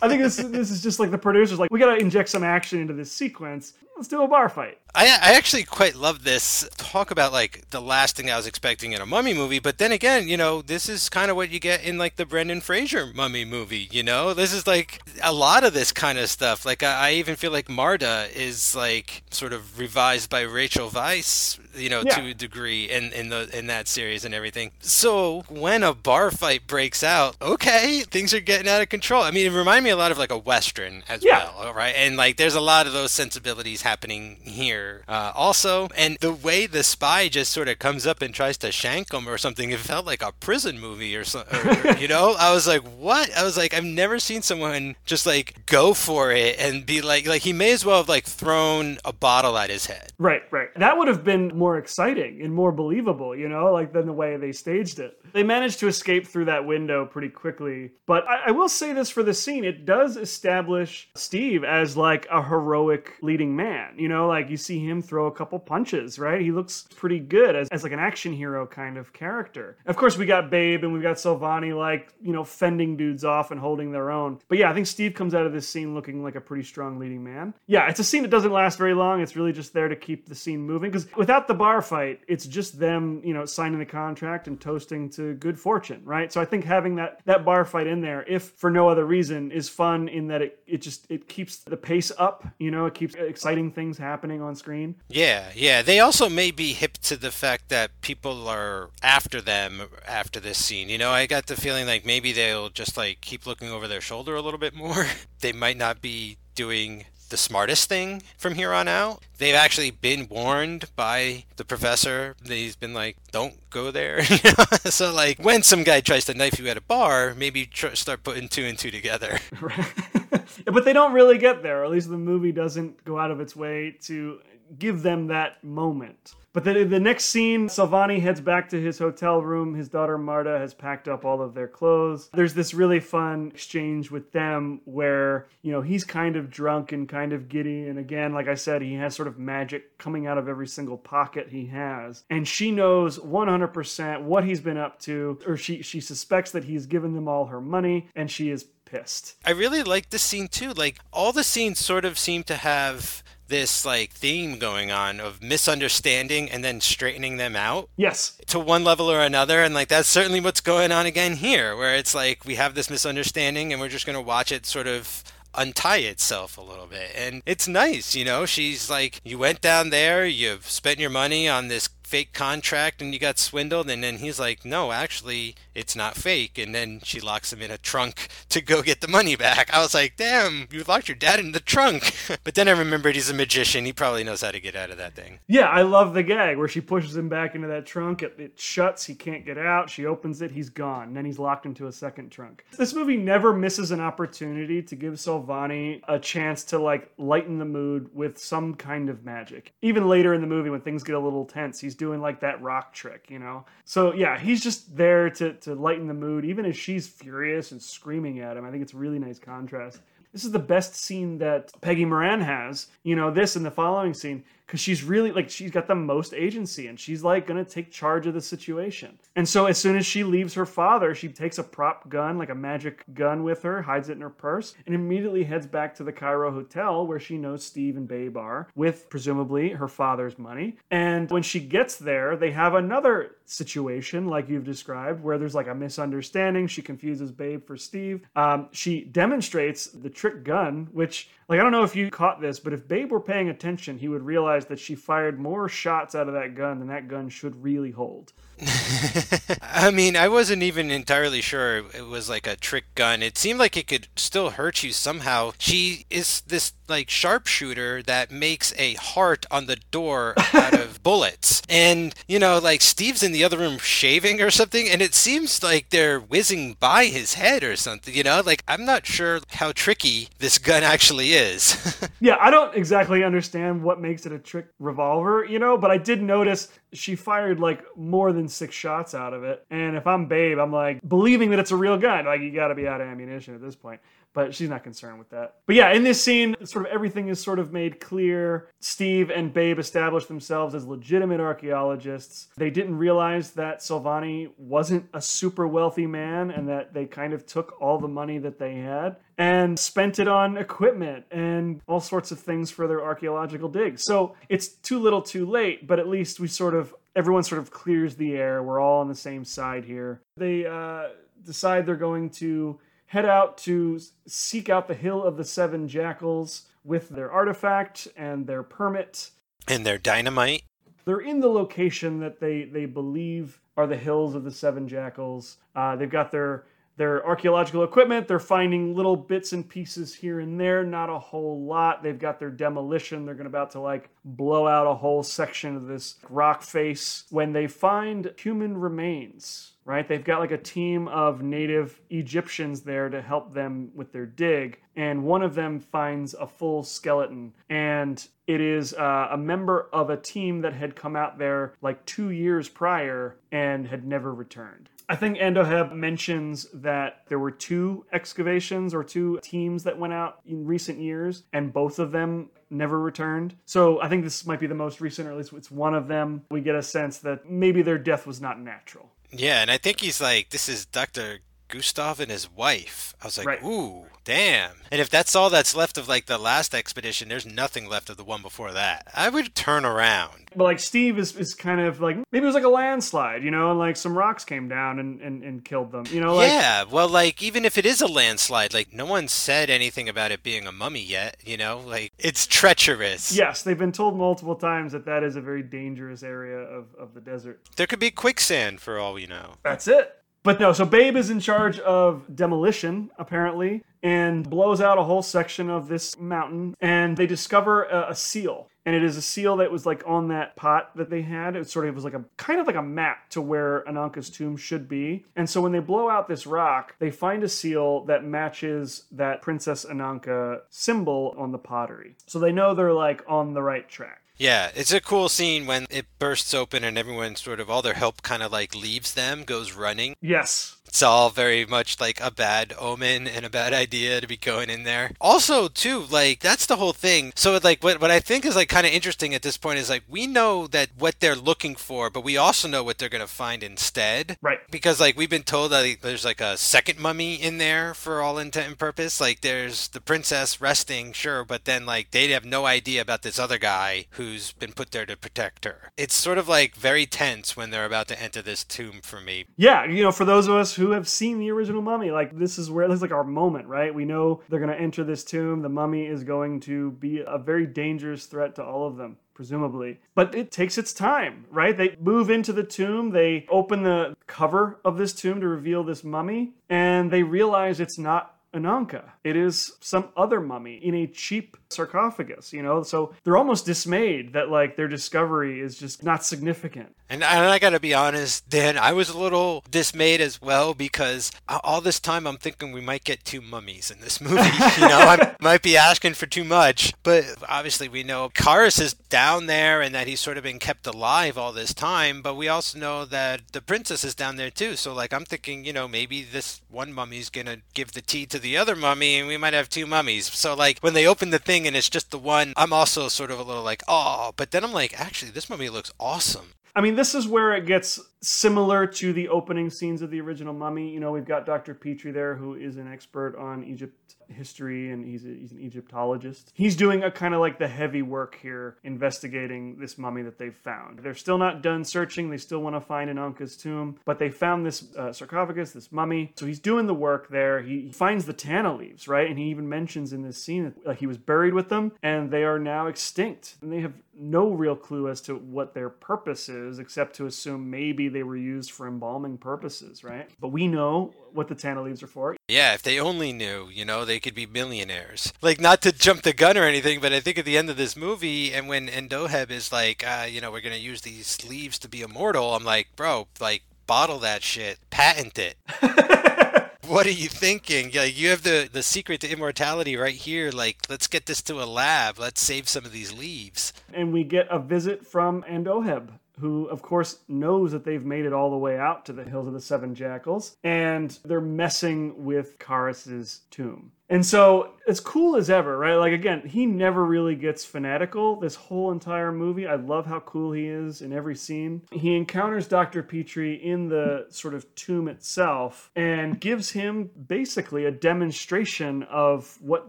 I think this this is just like the producers like we got to inject some action into this sequence. Let's do a bar fight. I, I actually quite love this talk about like the last thing I was expecting in a mummy movie, but then again, you know, this is kind of what you get in like the Brendan Fraser mummy movie. You know, this is like a lot of this kind of stuff. Like I, I even feel like Marta is like sort of revised by Rachel Weisz, you know, Yeah. to a degree in in the in that series and everything. So when a bar fight breaks out, okay, things are getting out of control. I mean, it reminded me a lot of like a western as Yeah. well, right? And like, there's a lot of those sensibilities happening here, uh, also. And the way the spy just sort of comes up and tries to shank him or something, it felt like a prison movie or something. you know, I was like, what? I was like, I've never seen someone just like go for it and be like, like he may as well have like thrown a bottle at his head. Right, right. That would have been more exciting and more believable, you know, like than the way they staged it. They managed to escape through that window pretty quickly. But I, I will say this for the scene, it does establish Steve as like a heroic leading man. You know, like you see him throw a couple punches, right? He looks pretty good as, as like an action hero kind of character. Of course, we got Babe and we've got Silvani like, you know, fending dudes off and holding their own. But yeah, I think Steve comes out of this scene looking like a pretty strong leading man. Yeah, it's a scene that doesn't last very long. It's really just there to keep the scene moving because without the bar fight, it's just them, you know, signing the contract and toasting to good fortune, right? So I think having that that bar fight in there, if for no other reason, is fun in that it it just it keeps the pace up, you know, it keeps exciting things happening on screen. Yeah, yeah. They also may be hip to the fact that people are after them after this scene. You know, I got the feeling like maybe they'll just like keep looking over their shoulder a little bit more. they might not be doing the smartest thing from here on out. They've actually been warned by the professor. He's been like, "Don't go there." So, like, when some guy tries to knife you at a bar, maybe tr- start putting two and two together. but they don't really get there, at least the movie doesn't go out of its way to give them that moment. But then the next scene, Solvani heads back to his hotel room. His daughter Marta has packed up all of their clothes. There's this really fun exchange with them where, you know, he's kind of drunk and kind of giddy. And again, like I said, he has sort of magic coming out of every single pocket he has. And she knows 100% what he's been up to, or she, she suspects that he's given them all her money, and she is pissed. I really like this scene too. Like all the scenes sort of seem to have this like theme going on of misunderstanding and then straightening them out Yes. to one level or another and like that's certainly what's going on again here where it's like we have this misunderstanding and we're just going to watch it sort of untie itself a little bit and it's nice you know she's like you went down there you've spent your money on this fake contract and you got swindled and then he's like no actually it's not fake and then she locks him in a trunk to go get the money back i was like damn you locked your dad in the trunk but then i remembered he's a magician he probably knows how to get out of that thing Yeah, I love the gag where she pushes him back into that trunk. It, it shuts. He can't get out. She opens it. He's gone. And then he's locked into a second trunk. This movie never misses an opportunity to give Solvani a chance to like lighten the mood with some kind of magic. Even later in the movie, when things get a little tense, he's doing like that rock trick, you know. So yeah, he's just there to to lighten the mood, even as she's furious and screaming at him. I think it's a really nice contrast. This is the best scene that Peggy Moran has. You know, this and the following scene because she's really like she's got the most agency and she's like gonna take charge of the situation. And so as soon as she leaves her father, she takes a prop gun, like a magic gun with her, hides it in her purse, and immediately heads back to the Cairo hotel where she knows Steve and Babe are with presumably her father's money. And when she gets there, they have another situation like you've described where there's like a misunderstanding. She confuses Babe for Steve. Um, she demonstrates the trick gun, which like I don't know if you caught this, but if Babe were paying attention, he would realize that she fired more shots out of that gun than that gun should really hold. I mean, I wasn't even entirely sure it was like a trick gun. It seemed like it could still hurt you somehow. She is this like sharpshooter that makes a heart on the door out of bullets. And, you know, like Steve's in the other room shaving or something, and it seems like they're whizzing by his head or something, you know? Like, I'm not sure how tricky this gun actually is. Yeah, I don't exactly understand what makes it a trick revolver, you know, but I did notice she fired like more than six shots out of it. And if I'm Babe, I'm like believing that it's a real gun. Like, you got to be out of ammunition at this point. But she's not concerned with that. But yeah, in this scene, sort of everything is sort of made clear. Steve and Babe establish themselves as legitimate archaeologists. They didn't realize that Silvani wasn't a super wealthy man and that they kind of took all the money that they had and spent it on equipment and all sorts of things for their archaeological digs. So it's too little too late, but at least we sort of, everyone sort of clears the air. We're all on the same side here. They uh, decide they're going to head out to seek out the Hill of the Seven Jackals with their artifact and their permit. and their dynamite. They're in the location that they, they believe are the Hills of the Seven Jackals. Uh, they've got their their archaeological equipment. They're finding little bits and pieces here and there, not a whole lot. They've got their demolition. They're going about to like blow out a whole section of this rock face when they find human remains. Right? They've got like a team of native Egyptians there to help them with their dig, and one of them finds a full skeleton, and it is uh, a member of a team that had come out there like two years prior and had never returned. I think Andoheb mentions that there were two excavations or two teams that went out in recent years, and both of them never returned. So I think this might be the most recent, or at least it's one of them. We get a sense that maybe their death was not natural. Yeah, and I think he's like, this is Dr. Gustav and his wife. I was like, Right. ooh, damn. And if that's all that's left of like the last expedition, there's nothing left of the one before that. I would turn around. But like Steve is, is kind of like maybe it was like a landslide, you know, and like some rocks came down and, and, and killed them. You know, like yeah, well, like even if it is a landslide, like no one said anything about it being a mummy yet. You know, like it's treacherous. yes, they've been told multiple times that that is a very dangerous area of, of the desert. There could be quicksand for all we know. That's it. But no, so Babe is in charge of demolition, apparently, and blows out a whole section of this mountain. And they discover a, a seal. And it is a seal that was like on that pot that they had. It sort of was like a kind of like a map to where Ananka's tomb should be. And so when they blow out this rock, they find a seal that matches that Princess Ananka symbol on the pottery. So they know they're like on the right track. Yeah, it's a cool scene when it bursts open and everyone sort of all their help kind of like leaves them, goes running. Yes. It's all very much like a bad omen and a bad idea to be going in there. Also, too, like that's the whole thing. So, like, what what I think is like kind of interesting at this point is like we know that what they're looking for, but we also know what they're gonna find instead. Right. Because like we've been told that like, there's like a second mummy in there for all intent and purpose. Like there's the princess resting, sure, but then like they have no idea about this other guy who's been put there to protect her. It's sort of like very tense when they're about to enter this tomb for me. Yeah, you know, for those of us who have seen the original Mummy, like this is where this is like our moment, right? We know they're to enter this tomb. The Mummy is going to be a very dangerous threat to all of them, presumably. But it takes its time, right? They move into the tomb. They open the cover of this tomb to reveal this mummy, and they realize it's not Ananka. It is some other mummy in a cheap sarcophagus, you know? So they're almost dismayed that like their discovery is just not significant. And, and I gotta be honest, Dan, I was a little dismayed as well because all this time I'm thinking we might get two mummies in this movie. you know, I might be asking for too much. But obviously, we know Kharis is down there and that he's sort of been kept alive all this time. But we also know that the princess is down there too. So, like, I'm thinking, you know, maybe this one mummy's gonna give the tea to the other mummy and we might have two mummies. So, like, when they open the thing and it's just the one, I'm also sort of a little like, oh, but then I'm like, actually, this movie looks awesome. I mean, this is where it gets similar to the opening scenes of the original Mummy. You know, we've got Dr. Petrie there, who is an expert on Egypt history, and he's, a, he's an Egyptologist. He's doing a kind of like the heavy work here, investigating this mummy that they've found. They're still not done searching. They still want to find Ananka's tomb, but they found this uh, sarcophagus, this mummy. So he's doing the work there. He finds the Tana leaves, right? And he even mentions in this scene that like, he was buried with them, and they are now extinct, and they have no real clue as to what their purpose is, except to assume maybe they were used for embalming purposes, right? But we know what the Tana leaves are for. Yeah, if they only knew, you know, they could be millionaires. Like, not to jump the gun or anything, but I think at the end of this movie, and when Andoheb is like, uh, you know, we're going to use these leaves to be immortal, I'm like, bro, like, bottle that shit, patent it. what are you thinking? Like, you have the, the secret to immortality right here. Like, let's get this to a lab. Let's save some of these leaves. And we get a visit from Andoheb, who, of course, knows that they've made it all the way out to the Hills of the Seven Jackals, and they're messing with Kharis's tomb. And so as cool as ever, right? Like again, he never really gets fanatical this whole entire movie. I love how cool he is in every scene. He encounters Dr. Petrie in the sort of tomb itself and gives him basically a demonstration of what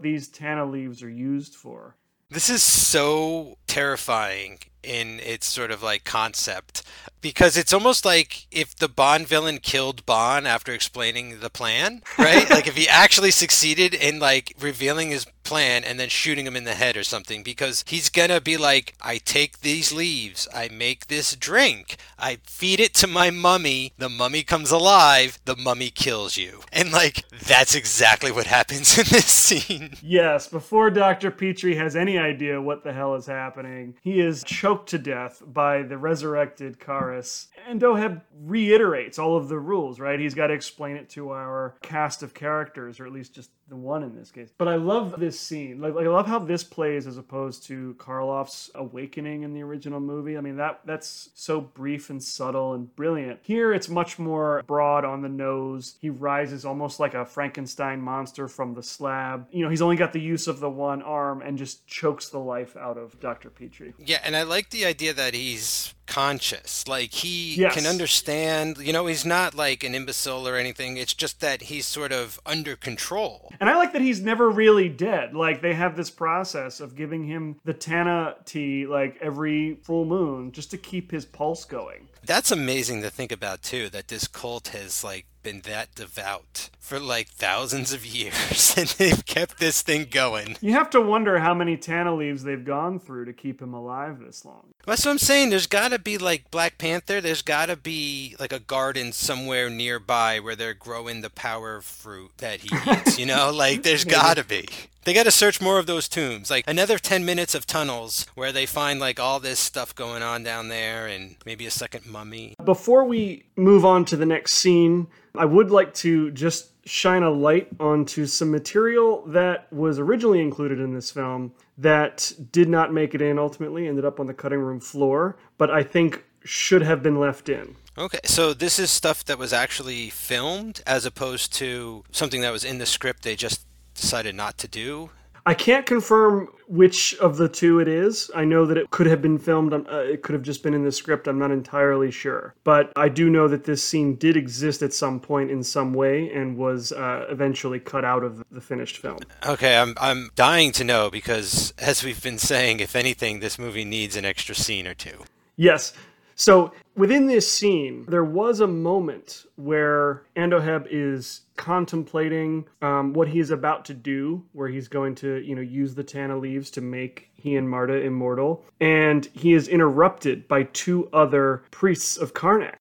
these Tana leaves are used for. This is so terrifying in its sort of like concept because it's almost like if the Bond villain killed Bond after explaining the plan, right? like if he actually succeeded in like revealing his plan and then shooting him in the head or something because he's gonna be like, I take these leaves, I make this drink, I feed it to my mummy, the mummy comes alive, the mummy kills you. And like that's exactly what happens in this scene. Yes, before Dr. Petrie has any idea what the hell is happening, he is choked to death by the resurrected Kharis. And Doheb reiterates all of the rules, right? He's got to explain it to our cast of characters, or at least just the one in this case. But I love this scene. Like, like I love how this plays as opposed to Karloff's awakening in the original movie. I mean that that's so brief and subtle and brilliant. Here it's much more broad on the nose. He rises almost like a Frankenstein monster from the slab. You know, he's only got the use of the one arm and just chokes the life out of Dr. Petrie. Yeah, and I like the idea that he's conscious. Like he Yes. can understand, you know, he's not like an imbecile or anything. It's just that he's sort of under control. And I like that he's never really dead. Like they have this process of giving him the Tana tea like every full moon just to keep his pulse going. That's amazing to think about too, that this cult has like been that devout for like thousands of years and they've kept this thing going. You have to wonder how many Tana leaves they've gone through to keep him alive this long. That's what I'm saying. There's got to be like Black Panther. There's got to be like a garden somewhere nearby where they're growing the power fruit that he eats. You know, like there's got to be. They got to search more of those tombs. Like another 10 minutes of tunnels where they find like all this stuff going on down there and maybe a second mummy. Before we move on to the next scene, I would like to just shine a light onto some material that was originally included in this film that did not make it in ultimately, ended up on the cutting room floor, but I think should have been left in. Okay, so this is stuff that was actually filmed as opposed to something that was in the script they just decided not to do. I can't confirm which of the two it is. I know that it could have been filmed, um, uh, it could have just been in the script. I'm not entirely sure. But I do know that this scene did exist at some point in some way and was uh, eventually cut out of the finished film. Okay, I'm I'm dying to know because as we've been saying, if anything, this movie needs an extra scene or two. Yes. So within this scene, there was a moment where Andoheb is contemplating um, what is about to do, where he's going to, you know, use the Tana leaves to make he and Marta immortal, and he is interrupted by two other priests of Karnak,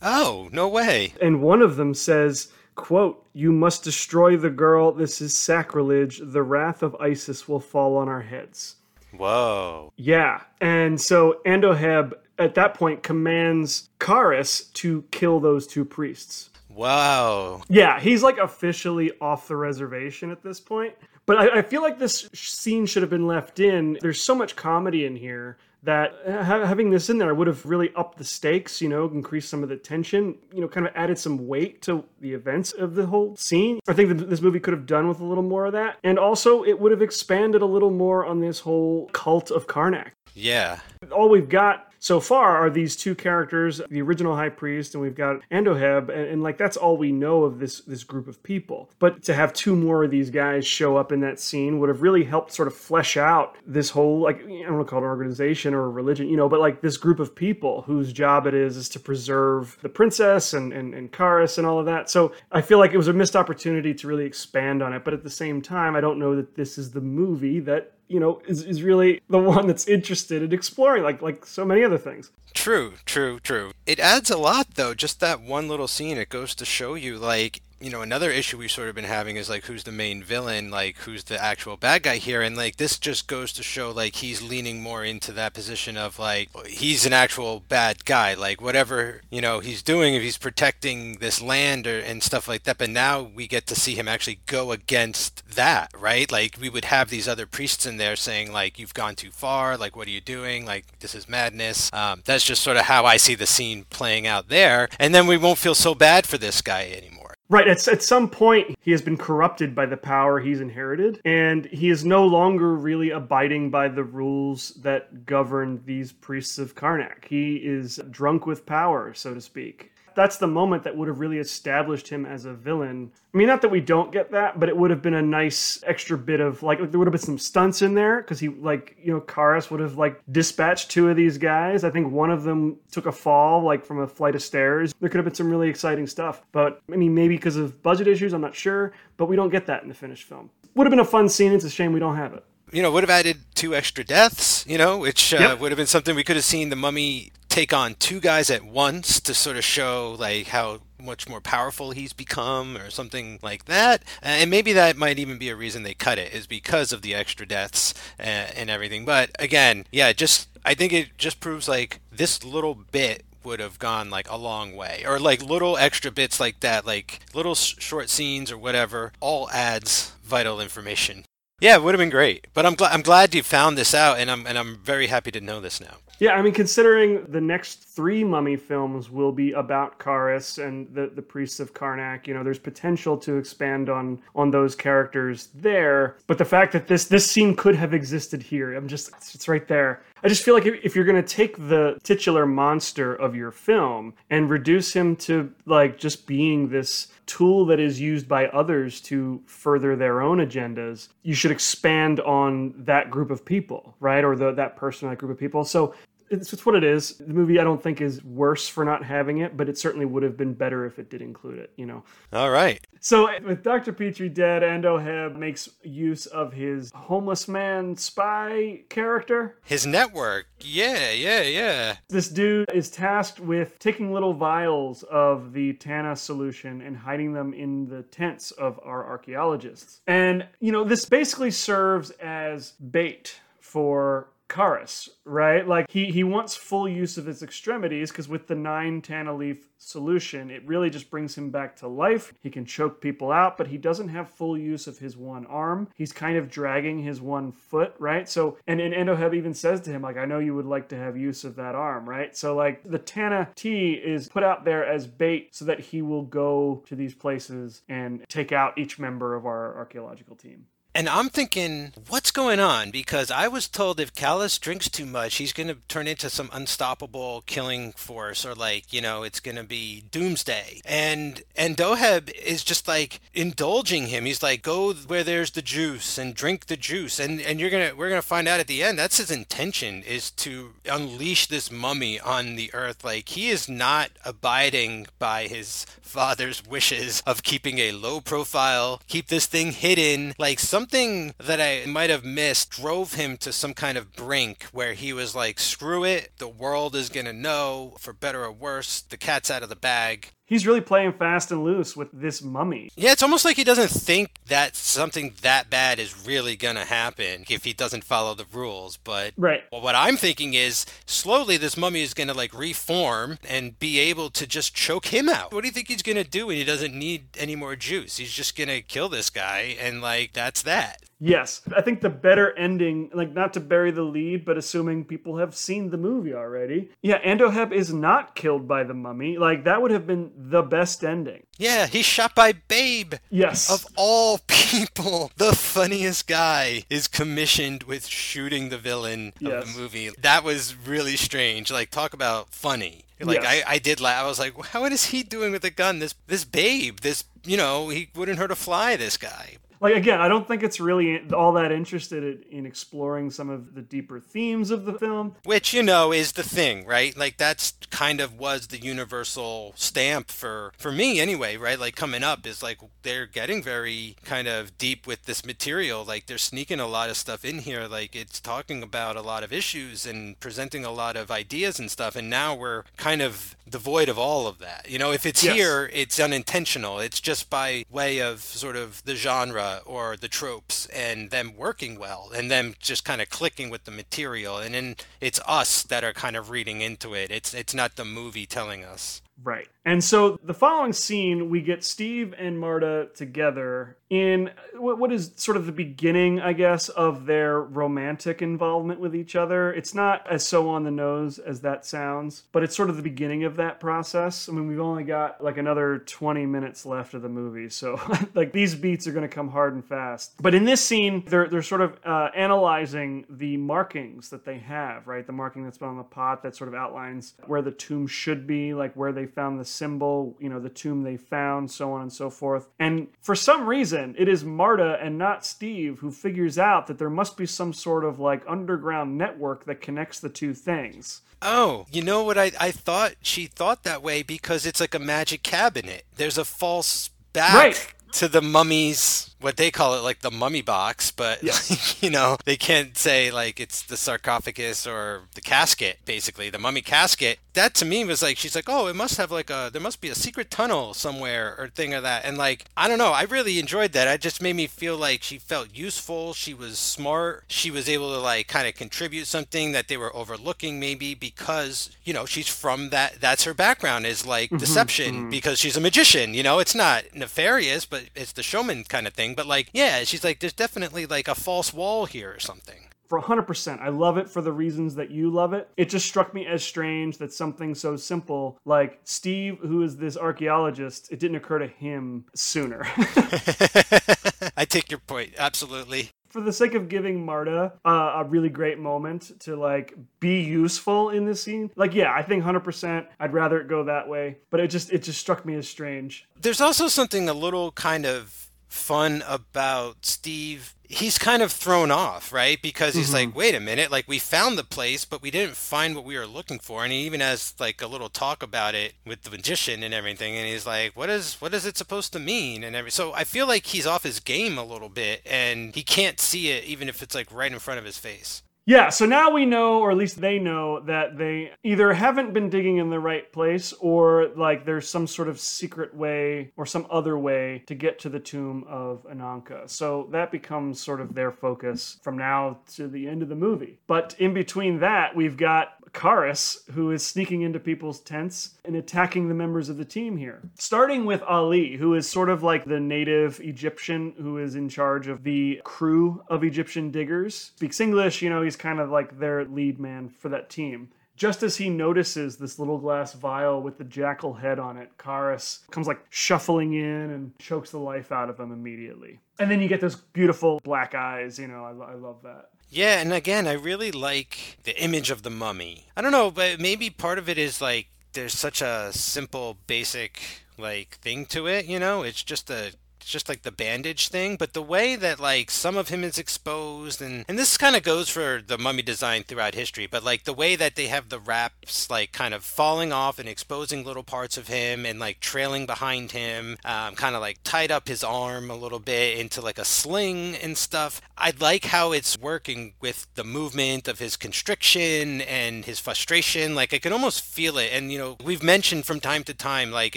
Oh, no way. and one of them says. Quote, you must destroy the girl. This is sacrilege. The wrath of Isis will fall on our heads. Whoa. Yeah. And so Andoheb at that point commands Kharis to kill those two priests. Wow. Yeah, he's like officially off the reservation at this point. But I, I feel like this scene should have been left in. There's so much comedy in here that uh, ha- having this in there would have really upped the stakes, you know, increased some of the tension, you know, kind of added some weight to the events of the whole scene. I think that this movie could have done with a little more of that. And also, it would have expanded a little more on this whole cult of Karnak Yeah. all we've got so far are these two characters, the original high priest, and we've got Andoheb, and, and like that's all we know of this this group of people. But to have two more of these guys show up in that scene would have really helped sort of flesh out this whole like I don't want to call it an organization or a religion, you know, but like this group of people whose job it is is to preserve the princess and and, and Kharis and all of that. So I feel like it was a missed opportunity to really expand on it. But at the same time, I don't know that this is the movie that you know, is, is really the one that's interested in exploring, like like so many other things. True, true, true. It adds a lot though, just that one little scene. It goes to show you like you know another issue we've sort of been having is like who's the main villain like who's the actual bad guy here and like this just goes to show like he's leaning more into that position of like he's an actual bad guy like whatever you know he's doing if he's protecting this land or and stuff like that but now we get to see him actually go against that right? Like we would have these other priests in there saying like you've gone too far like what are you doing? Like this is madness. Um, that's just sort of how i see the scene playing out there and then we won't feel so bad for this guy anymore Right. At, at some point, he has been corrupted by the power he's inherited, and he is no longer really abiding by the rules that govern these priests of Karnak. He is drunk with power, so to speak that's the moment that would have really established him as a villain. I mean, not that we don't get that, but it would have been a nice extra bit of like, there would have been some stunts in there because he like you know Kharis would have like dispatched two of these guys. I think one of them took a fall like from a flight of stairs. There could have been some really exciting stuff, but I mean maybe because of budget issues, I'm not sure. But we don't get that in the finished film. Would have been a fun scene. It's a shame we don't have it you know, would have added two extra deaths, you know, which uh, Yep. would have been something we could have seen the mummy take on two guys at once to sort of show like how much more powerful he's become or something like that. And maybe that might even be a reason they cut it is because of the extra deaths and everything. But again, yeah, just I think it just proves like this little bit would have gone like a long way or like little extra bits like that like little short scenes or whatever all adds vital information yeah, it would have been great. But I'm glad I'm glad you found this out, and I'm and I'm very happy to know this now. Yeah, I mean, considering the next three Mummy films will be about Kharis and the, the priests of Karnak, you know, there's potential to expand on on those characters there. But the fact that this this scene could have existed here, I'm just it's, right there. I just feel like if, if you're going to take the titular monster of your film and reduce him to like just being this tool that is used by others to further their own agendas, you should expand on that group of people, right? Or the, that person, that group of people. So it's, it's what it is. The movie I don't think is worse for not having it, but it certainly would have been better if it did include it, you know. All right. So with Dr. Petrie dead, Andoheb makes use of his homeless man spy character. His network. Yeah, yeah, yeah. This dude is tasked with taking little vials of the Tana solution and hiding them in the tents of our archaeologists. And, you know, this basically serves as bait for Kharis, right? Like he he wants full use of his extremities because with the nine Tana leaf solution, it really just brings him back to life. He can choke people out, but he doesn't have full use of his one arm. He's kind of dragging his one foot, right? So and, and Andoheb even says to him, like, I know you would like to have use of that arm, right? So like the Tana tea is put out there as bait so that he will go to these places and take out each member of our archaeological team. And I'm thinking, what's going on? Because I was told if Kharis drinks too much, he's going to turn into some unstoppable killing force, or like, you know, it's going to be doomsday. And Andoheb is just like indulging him. He's like, go where there's the juice and drink the juice. And and you're gonna we're gonna find out at the end that's his intention is to unleash this mummy on the earth. Like he is not abiding by his father's wishes of keeping a low profile, keep this thing hidden. Like something that I might have missed drove him to some kind of brink where he was like, screw it, the world is gonna know, for better or worse, the cat's out of the bag. He's really playing fast and loose with this mummy. Yeah, it's almost like he doesn't think that something that bad is really going to happen if he doesn't follow the rules. But Right. what I'm thinking is slowly this mummy is going to like reform and be able to just choke him out. What do you think he's going to do when he doesn't need any more juice? He's just going to kill this guy and like that's that. Yes, I think the better ending, like not to bury the lead, but assuming people have seen the movie already. Yeah, Andoheb is not killed by the mummy. Like that would have been the best ending. Yeah, he's shot by Babe. Yes. Of all people, the funniest guy is commissioned with shooting the villain of Yes. the movie. That was really strange. Like, talk about funny. Like, Yes. I, I did laugh. I was like, how is he doing with a gun? This this Babe, this, you know, he wouldn't hurt a fly, this guy. Like again, I don't think it's really all that interested in, in exploring some of the deeper themes of the film. Which, you know, is the thing, right? Like that's kind of was the universal stamp for for me anyway, right? Like coming up is like they're getting very kind of deep with this material. Like they're sneaking a lot of stuff in here. Like it's talking about a lot of issues and presenting a lot of ideas and stuff. And now we're kind of devoid of all of that. You know, if it's Yes. here, it's unintentional. It's just by way of sort of the genre or the tropes and them working well and them just kind of clicking with the material. And then it's us that are kind of reading into it. It's it's not the movie telling us. Right. And so the following scene, we get Steve and Marta together in what is sort of the beginning, I guess, of their romantic involvement with each other. It's not as so on the nose as that sounds, but it's sort of the beginning of that process. I mean, we've only got like another 20 minutes left of the movie, so like these beats are going to come hard and fast. But in this scene, they're they're sort of uh, analyzing the markings that they have, right? The marking that's been on the pot that sort of outlines where the tomb should be, like where they found the symbol, you know, the tomb they found, so on and so forth. And for some reason, it is Marta and not Steve who figures out that there must be some sort of like underground network that connects the two things. Oh, you know what? I, I thought she thought that way because it's like a magic cabinet. There's a false back Right. To the mummies what they call it, like the mummy box, but, you know, they can't say like it's the sarcophagus or the casket, basically, the mummy casket. That to me was like, she's like, oh, it must have like a, there must be a secret tunnel somewhere or thing of that. And like, I don't know, I really enjoyed that. It just made me feel like she felt useful. She was smart. She was able to like kind of contribute something that they were overlooking maybe because, you know, she's from that, that's her background is like mm-hmm. deception mm-hmm. because she's a magician. You know, it's not nefarious, but it's the showman kind of thing. But like, yeah, she's like, there's definitely like a false wall here or something. For 100%. I love it for the reasons that you love it. It just struck me as strange that something so simple like Steve, who is this archaeologist, it didn't occur to him sooner. I take your point. Absolutely. For the sake of giving Marta uh, a really great moment to like be useful in this scene, like yeah, I think 100%. I'd rather it go that way, but it just it just struck me as strange. There's also something a little kind of fun about Steve. He's kind of thrown off, right? Because he's like, mm-hmm. wait a minute, like we found the place, but we didn't find what we were looking for. And he even has like a little talk about it with the magician and everything. And he's like, what is what is it supposed to mean? And every so I feel like he's off his game a little bit, and he can't see it even if it's like right in front of his face. Yeah, so now we know, or at least they know, that they either haven't been digging in the right place or like there's some sort of secret way or some other way to get to the tomb of Ananka. So that becomes sort of their focus from now to the end of the movie. But in between that, we've got Kharis, who is sneaking into people's tents and attacking the members of the team here. Starting with Ali, who is sort of like the native Egyptian who is in charge of the crew of Egyptian diggers. Speaks English, you know, he's kind of like their lead man for that team. Just as he notices this little glass vial with the jackal head on it, Kharis comes like shuffling in and chokes the life out of him immediately. And then you get those beautiful black eyes, you know, I, I love that. Yeah, and again, I really like the image of the mummy. I don't know, but maybe part of it is like there's such a simple, basic like thing to it. You know, it's just a just like the bandage thing, but the way that like some of him is exposed and and this kind of goes for the mummy design throughout history, but like the way that they have the wraps like kind of falling off and exposing little parts of him and like trailing behind him, um, kind of like tied up his arm a little bit into like a sling and stuff. I like how it's working with the movement of his constriction and his frustration. Like I can almost feel it. And you know, we've mentioned from time to time, like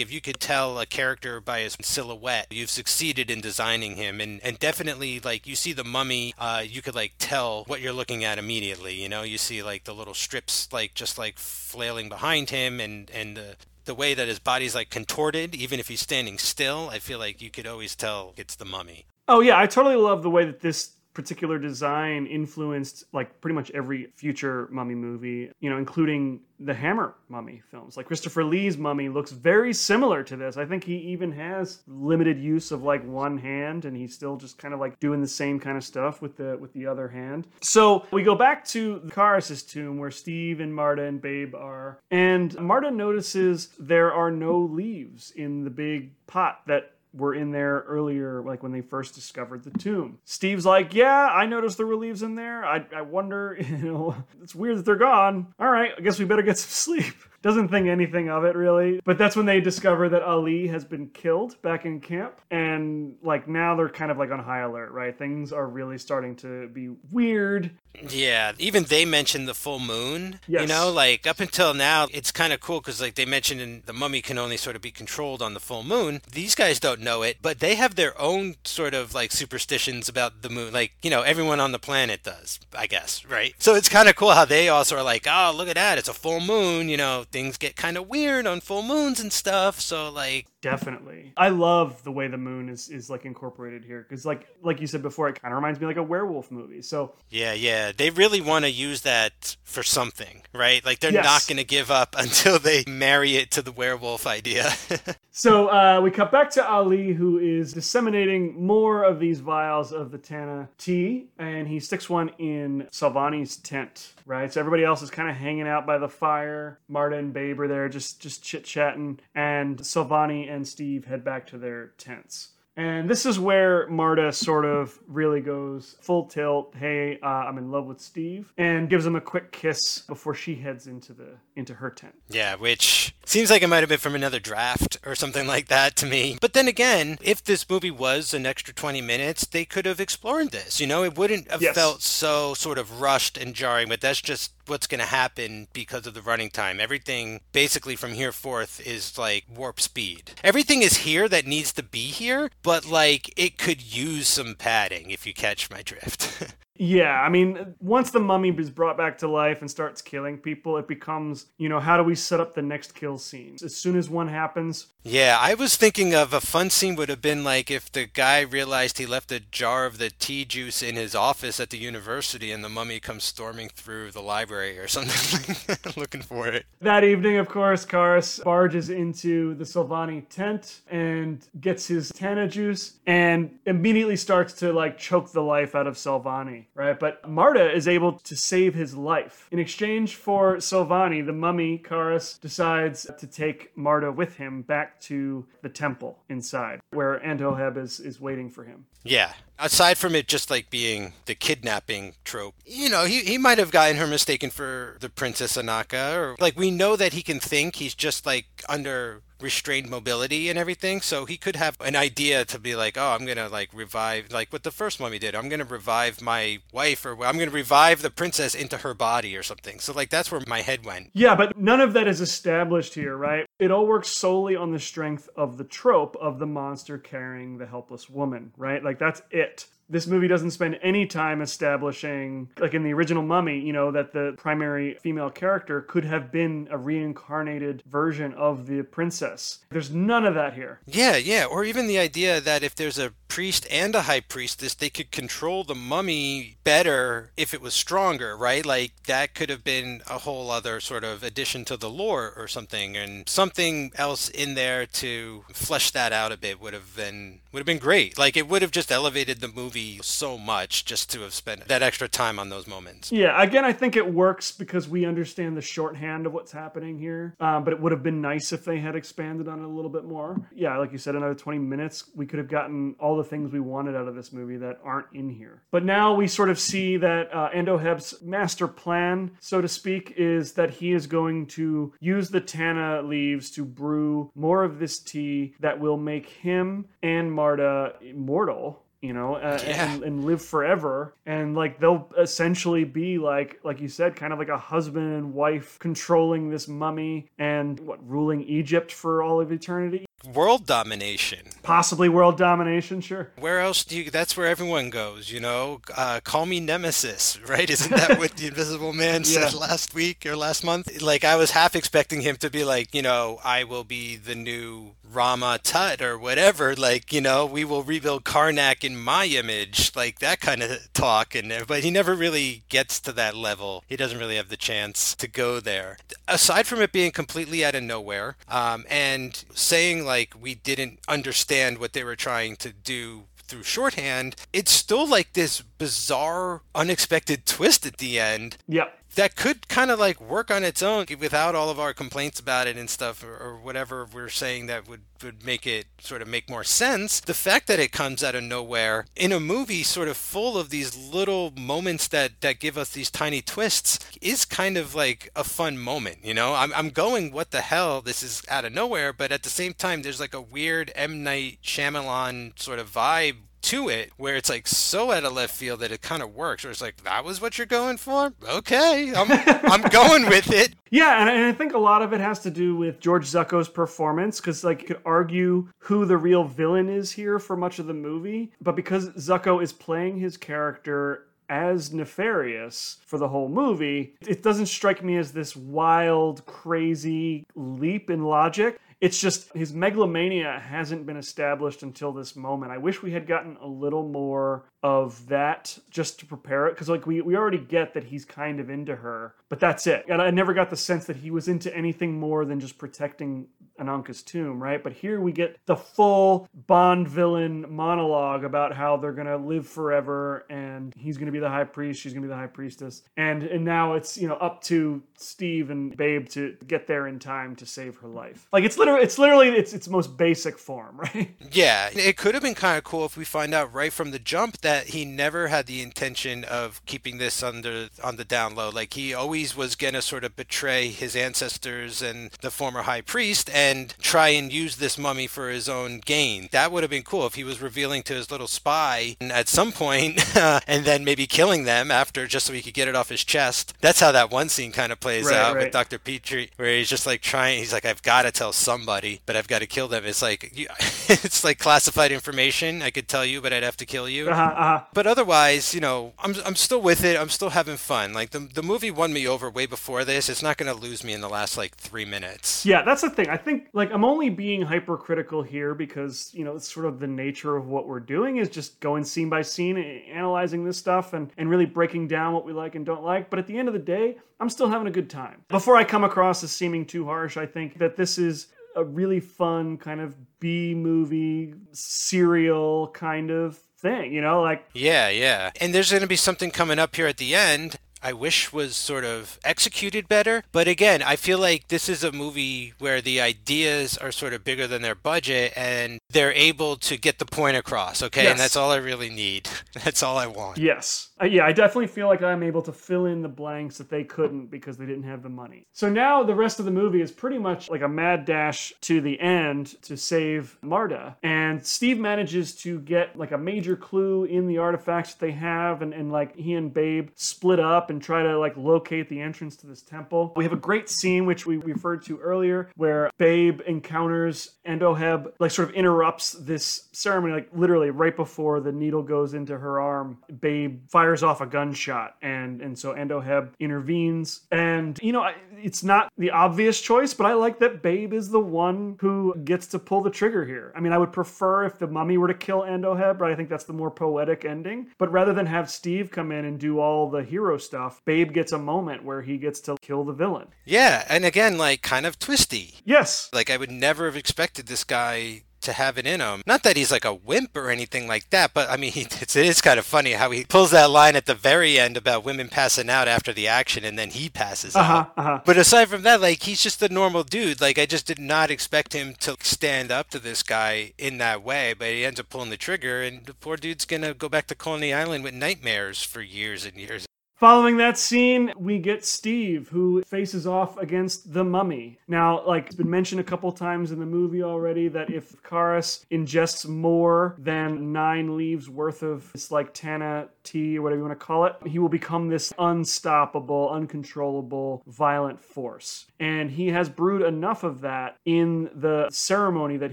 if you could tell a character by his silhouette, you've succeeded in designing him. And and definitely like you see the mummy, uh, you could like tell what you're looking at immediately. You know, you see like the little strips like just like flailing behind him and and the the way that his body's like contorted, even if he's standing still, I feel like you could always tell it's the mummy. Oh yeah, I totally love the way that this particular design influenced like pretty much every future mummy movie, you know, including the Hammer mummy films. Like Christopher Lee's mummy looks very similar to this. I think he even has limited use of like one hand and he's still just kind of like doing the same kind of stuff with the with the other hand. So, we go back to Kharis's tomb where Steve and Marta and Babe are, and Marta notices there are no leaves in the big pot that were in there earlier, like when they first discovered the tomb. Steve's like, Yeah, I noticed there were leaves in there. I, I wonder, you know, it's weird that they're gone. All right, I guess we better get some sleep. Doesn't think anything of it really. But that's when they discover that Ali has been killed back in camp. And like now they're kind of like on high alert, right? Things are really starting to be weird. Yeah, even they mentioned the full moon. Yes. You know, like up until now, it's kind of cool because like they mentioned in the mummy can only sort of be controlled on the full moon. These guys don't know it, but they have their own sort of like superstitions about the moon. Like you know, everyone on the planet does, I guess, right? So it's kind of cool how they also are like, oh, look at that, it's a full moon. You know, things get kind of weird on full moons and stuff. So like, Definitely. I love the way the moon is, is like incorporated here. Because like like you said before, it kind of reminds me like a werewolf movie. So Yeah, yeah. They really want to use that for something, right? Like they're Yes. not going to give up until they marry it to the werewolf idea. So uh, we cut back to Ali, who is disseminating more of these vials of the Tana tea, and he sticks one in Solvani's tent. Right, so everybody else is kind of hanging out by the fire. Marta and Babe are there, just just chit chatting, and Solvani and Steve head back to their tents. And this is where Marta sort of really goes full tilt. Hey, uh, I'm in love with Steve, and gives him a quick kiss before she heads into the into her tent. yeah, which seems like it might have been from another draft or something like that to me. But then again, if this movie was an extra 20 minutes, they could have explored this. You know, it wouldn't have Yes. felt so sort of rushed and jarring, but that's just what's going to happen because of the running time. Everything basically from here forth is like warp speed. Everything is here that needs to be here, but like it could use some padding if you catch my drift. Yeah, I mean, once the mummy is brought back to life and starts killing people, it becomes, you know, how do we set up the next kill scene? As soon as one happens, Yeah, I was thinking of a fun scene would have been like if the guy realized he left a jar of the tea juice in his office at the university and the mummy comes storming through the library or something looking for it. that evening, of course, Kharis barges into the Silvani tent and gets his Tana juice and immediately starts to like choke the life out of Silvani, right? But Marta is able to save his life. In exchange for Silvani, the mummy, Kharis, decides to take Marta with him back to the temple inside where Andoheb is, is waiting for him. Yeah. Aside from it just like being the kidnapping trope, you know, he, he might have gotten her mistaken for the Princess Ananka, or like we know that he can think. He's just like under restrained mobility and everything, so he could have an idea to be like, oh, I'm gonna like revive, like what the first mummy did. I'm gonna revive my wife, or I'm gonna revive the princess into her body or something. So like that's where my head went. Yeah, but none of that is established here, right? It all works solely on the strength of the trope of the monster carrying the helpless woman, right? Like that's it. This movie doesn't spend any time establishing, like in the original Mummy, you know, that the primary female character could have been a reincarnated version of the princess. There's none of that here. Yeah, yeah, or even the idea that if there's a priest and a high priestess, they could control the mummy better if it was stronger, right? Like that could have been a whole other sort of addition to the lore or something, and something else in there to flesh that out a bit would have been would have been great. Like it would have just elevated the movie so much just to have spent that extra time on those moments. Yeah, again, I think it works because we understand the shorthand of what's happening here. Um, but it would have been nice if they had expanded on it a little bit more. Yeah, like you said, another 20 minutes, we could have gotten all the things we wanted out of this movie that aren't in here. But now we sort of see that uh, Andoheb's master plan, so to speak, is that he is going to use the Tana leaves to brew more of this tea that will make him and Marta immortal you know, uh, Yeah. and, and live forever. And like they'll essentially be like, like you said, kind of like a husband and wife controlling this mummy and what ruling Egypt for all of eternity. World domination. Possibly world domination, sure. Where else do you? That's where everyone goes, you know. Uh, call me Nemesis, right? Isn't that what the Invisible Man said last week or last month? Like I was half expecting him to be like, you know, I will be the new Rama Tut or whatever. Like, you know, we will rebuild Karnak in my image, like that kind of talk. And but he never really gets to that level. He doesn't really have the chance to go there. Aside from it being completely out of nowhere, um, and saying like we didn't understand what they were trying to do through shorthand, it's still like this bizarre, unexpected twist at the end Yep. That could kind of like work on its own without all of our complaints about it and stuff or, or whatever we're saying that would would make it sort of make more sense. The fact that it comes out of nowhere in a movie sort of full of these little moments that that give us these tiny twists is kind of like a fun moment, you know? I'm I'm going what the hell this is out of nowhere, but at the same time there's like a weird M Night Shyamalan sort of vibe to it where it's like so out of left field that it kind of works or it's like that was what you're going for okay i'm i'm going with it Yeah, and I, and I think a lot of it has to do with George Zucco's performance, because like you could argue who the real villain is here for much of the movie, but because Zucco is playing his character as nefarious for the whole movie, it doesn't strike me as this wild, crazy leap in logic. It's just his megalomania hasn't been established until this moment. I wish we had gotten a little more of that just to prepare it because like we, we already get that he's kind of into her but that's it. And i never got the sense that he was into anything more than just protecting ananka's tomb right? But here we get the full bond villain monologue about how they're gonna live forever and he's gonna be the high priest she's gonna be the high priestess. And and now it's you know up to steve and babe to get there in time to save her life. Like it's literally it's literally its its most basic form right? Yeah it could have been kind of cool if we find out right from the jump that he never had the intention of keeping this under on the down low. Like he always was gonna sort of betray his ancestors and the former high priest and try and use this mummy for his own gain. That would have been cool if he was revealing to his little spy at some point and then maybe killing them after just so he could get it off his chest. That's how that one scene kind of plays Right, out right. with Dr. Petrie, where he's just like trying. He's like, I've got to tell somebody, but I've got to kill them. It's like you, it's like classified information. I could tell you, but I'd have to kill you. uh-huh, uh-huh. Uh-huh. But otherwise, you know, I'm I'm still with it. I'm still having fun. Like the the movie won me over way before this. It's not going to lose me in the last like three minutes. Yeah, that's the thing. I think like I'm only being hypercritical here because you know it's sort of the nature of what we're doing is just going scene by scene, analyzing this stuff, and and really breaking down what we like and don't like. But at the end of the day, I'm still having a good time. Before I come across as seeming too harsh, I think that this is a really fun kind of B movie serial kind of thing. You know, like Yeah, yeah. And there's going to be something coming up here at the end. I wish was sort of executed better. But again, I feel like this is a movie where the ideas are sort of bigger than their budget and they're able to get the point across, okay? Yes. And that's all I really need. That's all I want. Yes. Uh, yeah, I definitely feel like I'm able to fill in the blanks that they couldn't because they didn't have the money. So now the rest of the movie is pretty much like a mad dash to the end to save Marta. And Steve manages to get like a major clue in the artifacts that they have, and, and like he and Babe split up and try to like locate the entrance to this temple. We have a great scene, which we referred to earlier, where Babe encounters Andoheb, like sort of interrupts this ceremony, like literally right before the needle goes into her arm. Babe fires off a gunshot, and and so Andoheb intervenes. And you know, it's not the obvious choice, but I like that Babe is the one who gets to pull the trigger here. I mean, I would prefer if the mummy were to kill Andoheb, but I think that's the more poetic ending. But rather than have Steve come in and do all the hero stuff, Babe gets a moment where he gets to kill the villain. Yeah, and again, like kind of twisty. Yes. Like I would never have expected this guy to have it in him. Not that he's like a wimp or anything like that, but I mean, it's, it is kind of funny how he pulls that line at the very end about women passing out after the action, and then he passes Uh-huh, out. uh-huh. But aside from that, like he's just a normal dude. Like I just did not expect him to stand up to this guy in that way, but he ends up pulling the trigger, and the poor dude's gonna go back to Coney Island with nightmares for years and years. Following that scene, we get Steve, who faces off against the mummy. Now, like it's been mentioned a couple times in the movie already, that if Kharis ingests more than nine leaves worth of this like Tana or whatever you want to call it, he will become this unstoppable, uncontrollable, violent force. And he has brewed enough of that in the ceremony that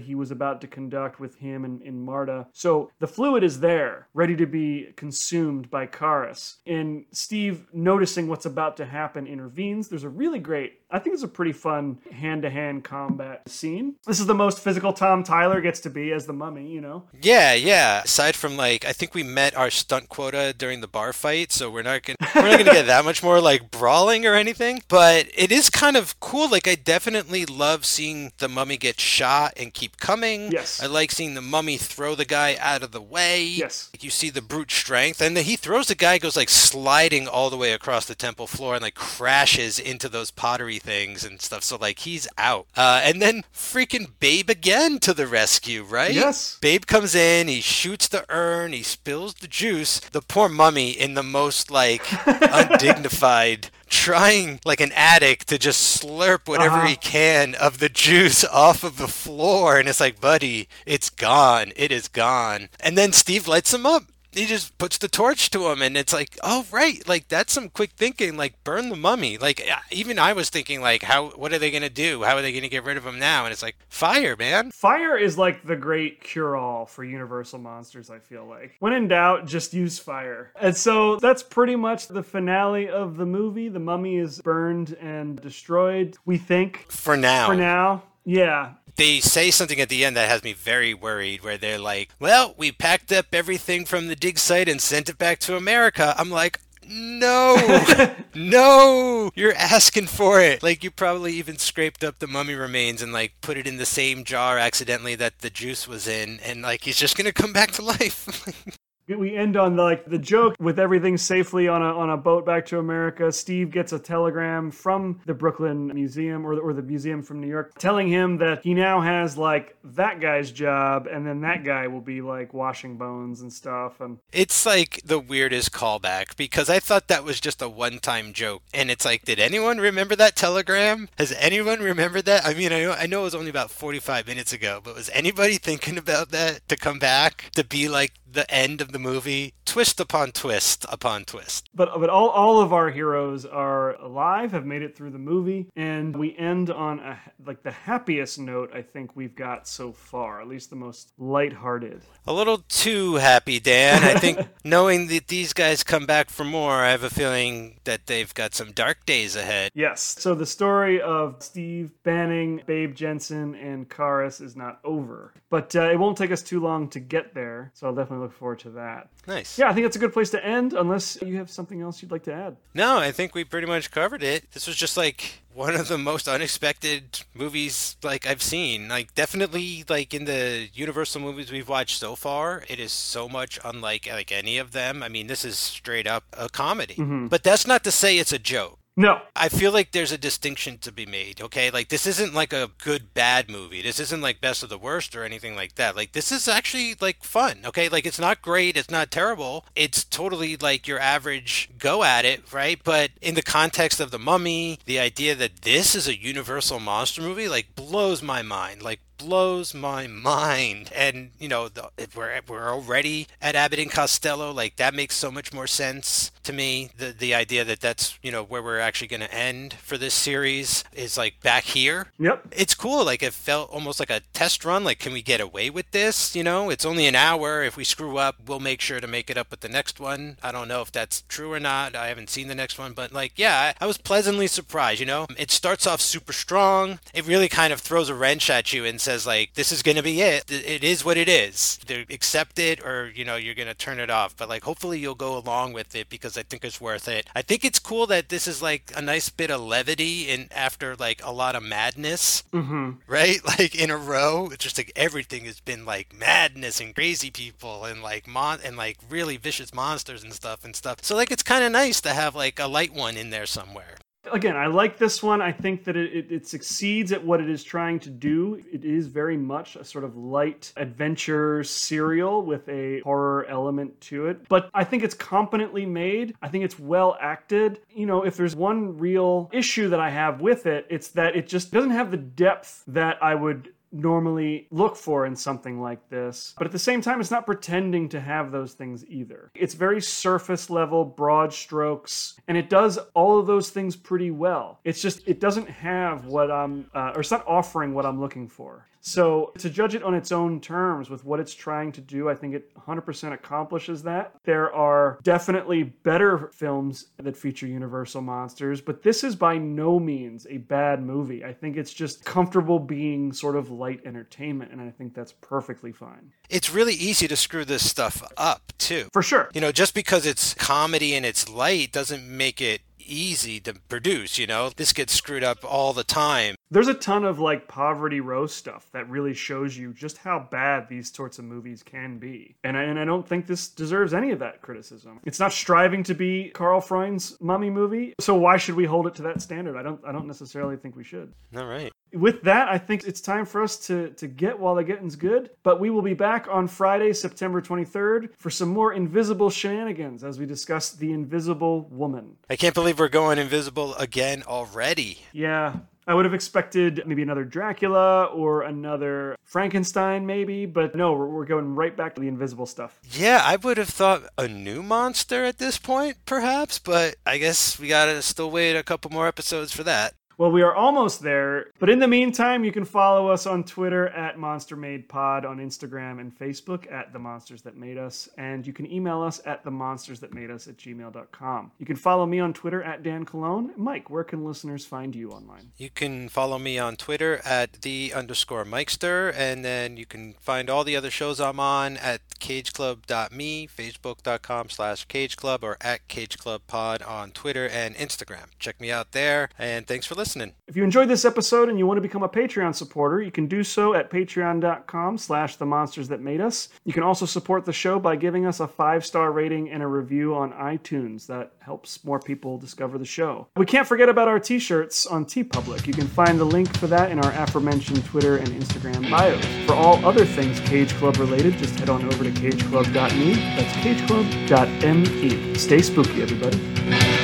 he was about to conduct with him and, Marta. So the fluid is there, ready to be consumed by Kharis. And Steve, noticing what's about to happen, intervenes. There's a really great I think it's a pretty fun hand to hand combat scene. This is the most physical Tom Tyler gets to be as the mummy, you know? Yeah, yeah. Aside from like, I think we met our stunt quota during the bar fight, so we're not gonna we're not gonna get that much more like brawling or anything. But it is kind of cool. Like, I definitely love seeing the mummy get shot and keep coming. Yes. I like seeing the mummy throw the guy out of the way. Yes. Like, you see the brute strength, and then he throws the guy, goes like sliding all the way across the temple floor, and like crashes into those pottery things and stuff. So like he's out. Uh, and then freaking Babe again to the rescue, right? Yes. Babe comes in, he shoots the urn, he spills the juice. The poor mummy in the most like undignified trying like an addict to just slurp whatever Uh-huh. he can of the juice off of the floor and it's like buddy it's gone it is gone and then steve lights him up he just puts the torch to him and it's like oh right like that's some quick thinking like burn the mummy like even i was thinking like how what are they gonna do how are they gonna get rid of him now and it's like fire man Fire is like the great cure all for Universal monsters, I feel like. When in doubt, just use fire. And so that's pretty much the finale of the movie. The mummy is burned and destroyed, we think, for now for now. Yeah. They say something at the end that has me very worried where they're like, well, we packed up everything from the dig site and sent it back to America. I'm like, no, no, you're asking for it. Like, you probably even scraped up the mummy remains and, like, put it in the same jar accidentally that the juice was in. And, like, he's just going to come back to life. We end on like the joke with everything safely on a on a boat back to America. Steve gets a telegram from the Brooklyn Museum or the, or the museum from New York telling him that he now has like that guy's job and then that guy will be like washing bones and stuff and It's like the weirdest callback because I thought that was just a one time joke. And it's like, did anyone remember that telegram? Has anyone remembered that? I mean, I know, I know it was only about 45 minutes ago, but was anybody thinking about that to come back to be like the end of the movie? Twist upon twist upon twist. but but all, all of our heroes are alive, have made it through the movie, and we end on a like the happiest note I think we've got so far, at least the most lighthearted. A little too happy, Dan. I think knowing that these guys come back for more, I have a feeling that they've got some dark days ahead. Yes. So the story of Steve Banning, Babe Jensen, and Kharis is not over, but uh, it won't take us too long to get there. So I'll definitely look forward to that. Nice. Yeah, I think that's a good place to end, unless you have something else you'd like to add. No, I think we pretty much covered it. This was just like one of the most unexpected movies like I've seen. Like definitely like in the Universal movies we've watched so far, it is so much unlike like any of them. I mean, this is straight up a comedy. Mm-hmm. But that's not to say it's a joke. No. I feel like there's a distinction to be made, okay? Like this isn't like a good bad movie. This isn't like best of the worst or anything like that. Like this is actually like fun, okay? Like it's not great, it's not terrible. It's totally like your average go at it, right? But in the context of the mummy, the idea that this is a universal monster movie like blows my mind. Like blows my mind. And you know, the, we're we're already at Abbott and Costello, like that makes so much more sense to me. The the idea that that's you know where we're actually going to end for this series is like back here. Yep. It's cool. Like it felt almost like a test run. Like, can we get away with this? You know, it's only an hour. If we screw up, we'll make sure to make it up with the next one. I don't know if that's true or not. I haven't seen the next one, but like, yeah, I, I was pleasantly surprised. You know, it starts off super strong. It really kind of throws a wrench at you and says like, this is going to be it. It is what it is. Either accept it or you know you're going to turn it off. But like, hopefully you'll go along with it because I think it's worth it. I think it's cool that this is like a nice bit of levity in after like a lot of madness mm-hmm. right? Like in a row, it's just like everything has been like madness and crazy people and like mon and like really vicious monsters and stuff and stuff. So like it's kind of nice to have like a light one in there somewhere. Again, I like this one. I think that it, it, it succeeds at what it is trying to do. It is very much a sort of light adventure serial with a horror element to it. But I think it's competently made. I think it's well acted. You know, if there's one real issue that I have with it, it's that it just doesn't have the depth that I would normally look for in something like this. But at the same time, it's not pretending to have those things either. It's very surface level, broad strokes, and it does all of those things pretty well. It's just, it doesn't have what I'm, uh, or it's not offering what I'm looking for. So to judge it on its own terms with what it's trying to do, I think it 100% accomplishes that. There are definitely better films that feature Universal monsters, but this is by no means a bad movie. I think it's just comfortable being sort of light entertainment, and I think that's perfectly fine. It's really easy to screw this stuff up, too. For sure. You know, just because it's comedy and it's light doesn't make it easy to produce, you know? This gets screwed up all the time. There's a ton of like poverty row stuff that really shows you just how bad these sorts of movies can be. And I, and I don't think this deserves any of that criticism. It's not striving to be Karl Freund's mummy movie, so why should we hold it to that standard? I don't I don't necessarily think we should. All right. With that, I think it's time for us to, to get while the getting's good. But we will be back on Friday, September 23rd, for some more invisible shenanigans as we discuss The Invisible Woman. I can't believe we're going invisible again already. Yeah, I would have expected maybe another Dracula or another Frankenstein, maybe, but no, we're, we're going right back to the invisible stuff. Yeah, I would have thought a new monster at this point, perhaps, but I guess we gotta still wait a couple more episodes for that. Well, we are almost there, but in the meantime, you can follow us on Twitter at Monster Made Pod, on Instagram and Facebook at The Monsters That Made Us, and you can email us at The Monsters That Made Us at gmail.com. You can follow me on Twitter at Dan Cologne. Mike, where can listeners find you online? You can follow me on Twitter at the underscore Mikester, and then you can find all the other shows I'm on at cageclub.me, facebook.com slash cageclub, or at cageclubpod on Twitter and Instagram. Check me out there, and thanks for listening. If you enjoyed this episode and you want to become a Patreon supporter, you can do so at patreon.com slash the monsters that made us. You can also support the show by giving us a five-star rating and a review on iTunes. That helps more people discover the show. We can't forget about our t-shirts on TeePublic. You can find the link for that in our aforementioned Twitter and Instagram bios. For all other things Cage Club related, just head on over to cageclub.me. That's cageclub.me. Stay spooky, everybody.